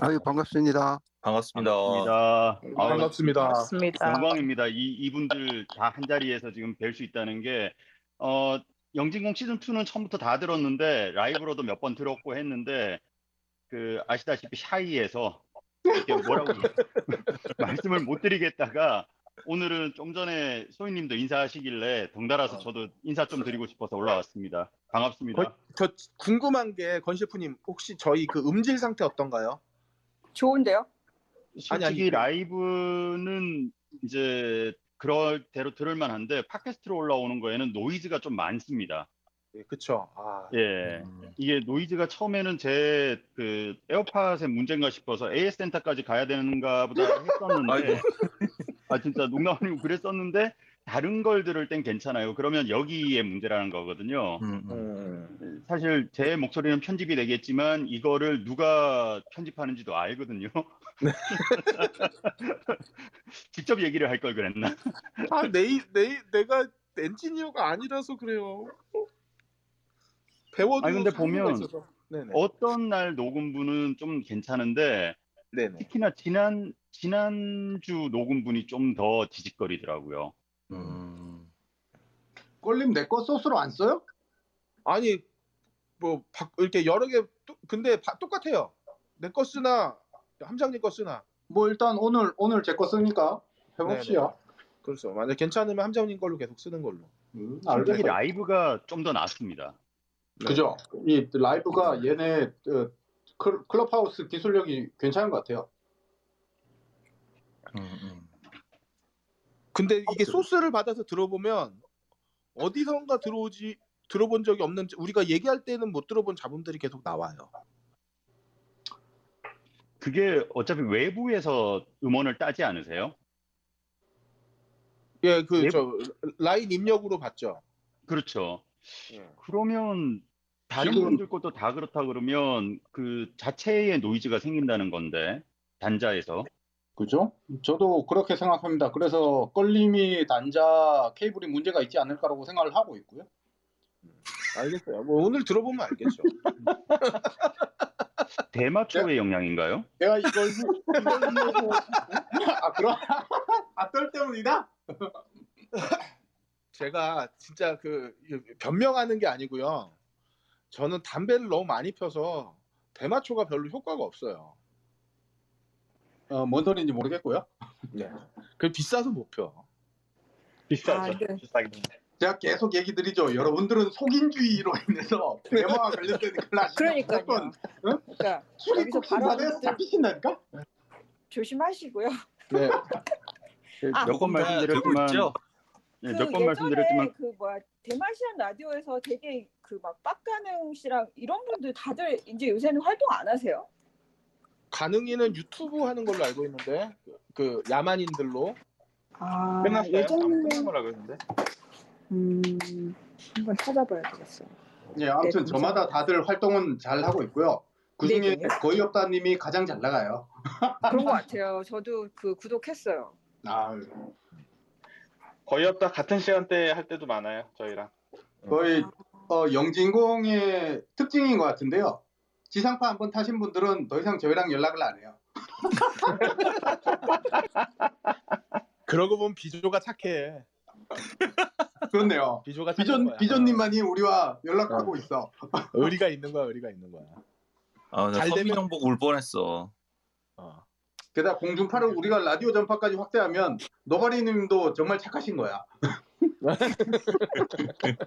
아유 반갑습니다. 반갑습니다. 반갑습니다. 아유, 반갑습니다. 맞습니다. 영광입니다. 이 이분들 다 한 자리에서 지금 뵐 수 있다는 게 어, 영진공 시즌 2는 처음부터 다 들었는데 라이브로도 몇 번 들었고 했는데 그 아시다시피 샤이에서 이게 뭐라고 [LAUGHS] [LAUGHS] 말씀을 못 드리겠다가 오늘은 좀 전에 소희님도 인사하시길래 덩달아서 저도 인사 좀 드리고 싶어서 올라왔습니다. 반갑습니다. 거- 저 궁금한 게 건셰프님 혹시 저희 그 음질 상태 어떤가요? 좋은데요? 아니, 솔직히 아니. 라이브는 이제 그럴 대로 들을 만한데 팟캐스트로 올라오는 거에는 노이즈가 좀 많습니다. 예, 그쵸. 아, 예. 이게 노이즈가 처음에는 제 그 에어팟의 문제인가 싶어서 AS 센터까지 가야 되는가 보다 했었는데 [LAUGHS] 아 진짜 농담 아니고 그랬었는데 다른 걸 들을 땐 괜찮아요. 그러면 여기에 문제라는 거거든요. 음, 음. 음, 사실 제 목소리는 편집이 되겠지만 이거를 누가 편집하는지도 알거든요. [LAUGHS] 직접 얘기를 할 걸 그랬나? 아, 내, 내, 내가 엔지니어가 아니라서 그래요. 배워도 아니, 근데 보면. 어떤 날 녹음분은 좀 괜찮은데 네네. 특히나 지난 지난주 녹음분이 좀 더 지직거리더라고요. 음. 꼴님 내거 소스로 안 써요? 아니 뭐 바- 이렇게 여러 개 또- 근데 바- 똑같아요. 내 거 쓰나 함장님 거 쓰나. 뭐 일단 오늘 오늘 제 거 쓰니까 해봅시다. 그래서 만약 괜찮으면 함장님 걸로 계속 쓰는 걸로. 음, 솔직히 알겠어요. 라이브가 좀 더 낫습니다. 네. 그죠? 이 라이브가 얘네 어, 클- 클럽하우스 기술력이 괜찮은 것 같아요. 음, 음. 근데 이게 소스를 받아서 들어보면 어디선가 들어오지 들어본 적이 없는 우리가 얘기할 때는 못 들어본 잡음들이 계속 나와요. 그게 어차피 외부에서 음원을 따지 않으세요? 예, 그 네. 저 라인 입력으로 봤죠. 그렇죠. 예. 그러면 다른 지금- 분들 것도 다 그렇다 그러면 그 자체의 노이즈가 생긴다는 건데 단자에서 그죠? 저도 그렇게 생각합니다. 그래서 껄림이 단자 케이블이 문제가 있지 않을까라고 생각을 하고 있고요. 알겠어요. 뭐 오늘 들어보면 알겠죠. [LAUGHS] 대마초의 영향인가요? 내가 이걸 이걸 보고 아 그럼 아떨 때문이다. 제가 진짜 그 변명하는 게 아니고요. 저는 담배를 너무 많이 펴서 대마초가 별로 효과가 없어요. 어, 뭔 소리인지 모르겠고요. 네. 그 비싸서 못 펴. 비싸죠. 아, 네. 비싸긴 한데. 제가 계속 얘기 드리죠. 여러분들은 속인주의로 인해서 대마와 관련된 걸 하시면 그러니까요. 무조건 그러니까 여기서 수익국 신사대에서 발언을 잡히신다니까? 조심하시고요. 네. [LAUGHS] 아, 몇번다 말씀드렸지만? 네, 그 몇번 예전에 말씀드렸지만 그 뭐야 대마시안 라디오에서 되게 그 막 빡가능 씨랑 이런 분들 다들 이제 요새는 활동 안 하세요? 가능이는 유튜브 하는 걸로 알고 있는데 그 야만인들로 아 끝났어요? 예전에 끝나라고 했는데. 음 한번 찾아봐야 되겠어요. 예, 아무튼 네, 저마다 다들 활동은 잘 하고 있고요. 그 중에 네, 네. 거의 없다님이 가장 잘 나가요. 그런 것 같아요. 저도 그 구독했어요. 아, 거의 없다 같은 시간대에 할 때도 많아요. 저희랑. 거의 어, 영진공의 특징인 것 같은데요. 지상파 한번 타신 분들은 더 이상 저희랑 연락을 안 해요. [LAUGHS] 그러고 보면 비조가 착해. [LAUGHS] 그렇네요. 비조가 찾는 비전 거야. 비전님만이 우리와 연락하고 있어. 어, [LAUGHS] 의리가 있는 거야. 의리가 있는 거야. 아, 나잘 되면- 정복 울 뻔했어. 어. 게다가 공중파를 우리가 라디오 전파까지 확대하면 노가리님도 정말 착하신 거야. [LAUGHS]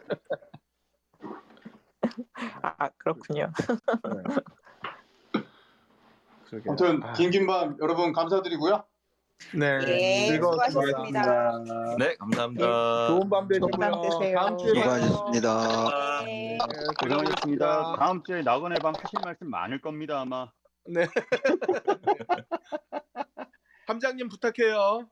아 그렇군요. 그러게. 아무튼 아, 긴긴 밤 여러분 감사드리고요. 네. 예, 즐거웠습니다. 수고하셨습니다. 네, 감사합니다. 좋은 밤 되시고요. 좋은 밤 되세요. 다음 주에 봐요. 수고하셨습니다. 네. 네, 고생하셨습니다. 다음 주에 나그네 밤 하실 말씀 많을 겁니다 아마. [LAUGHS] 함장님 부탁해요.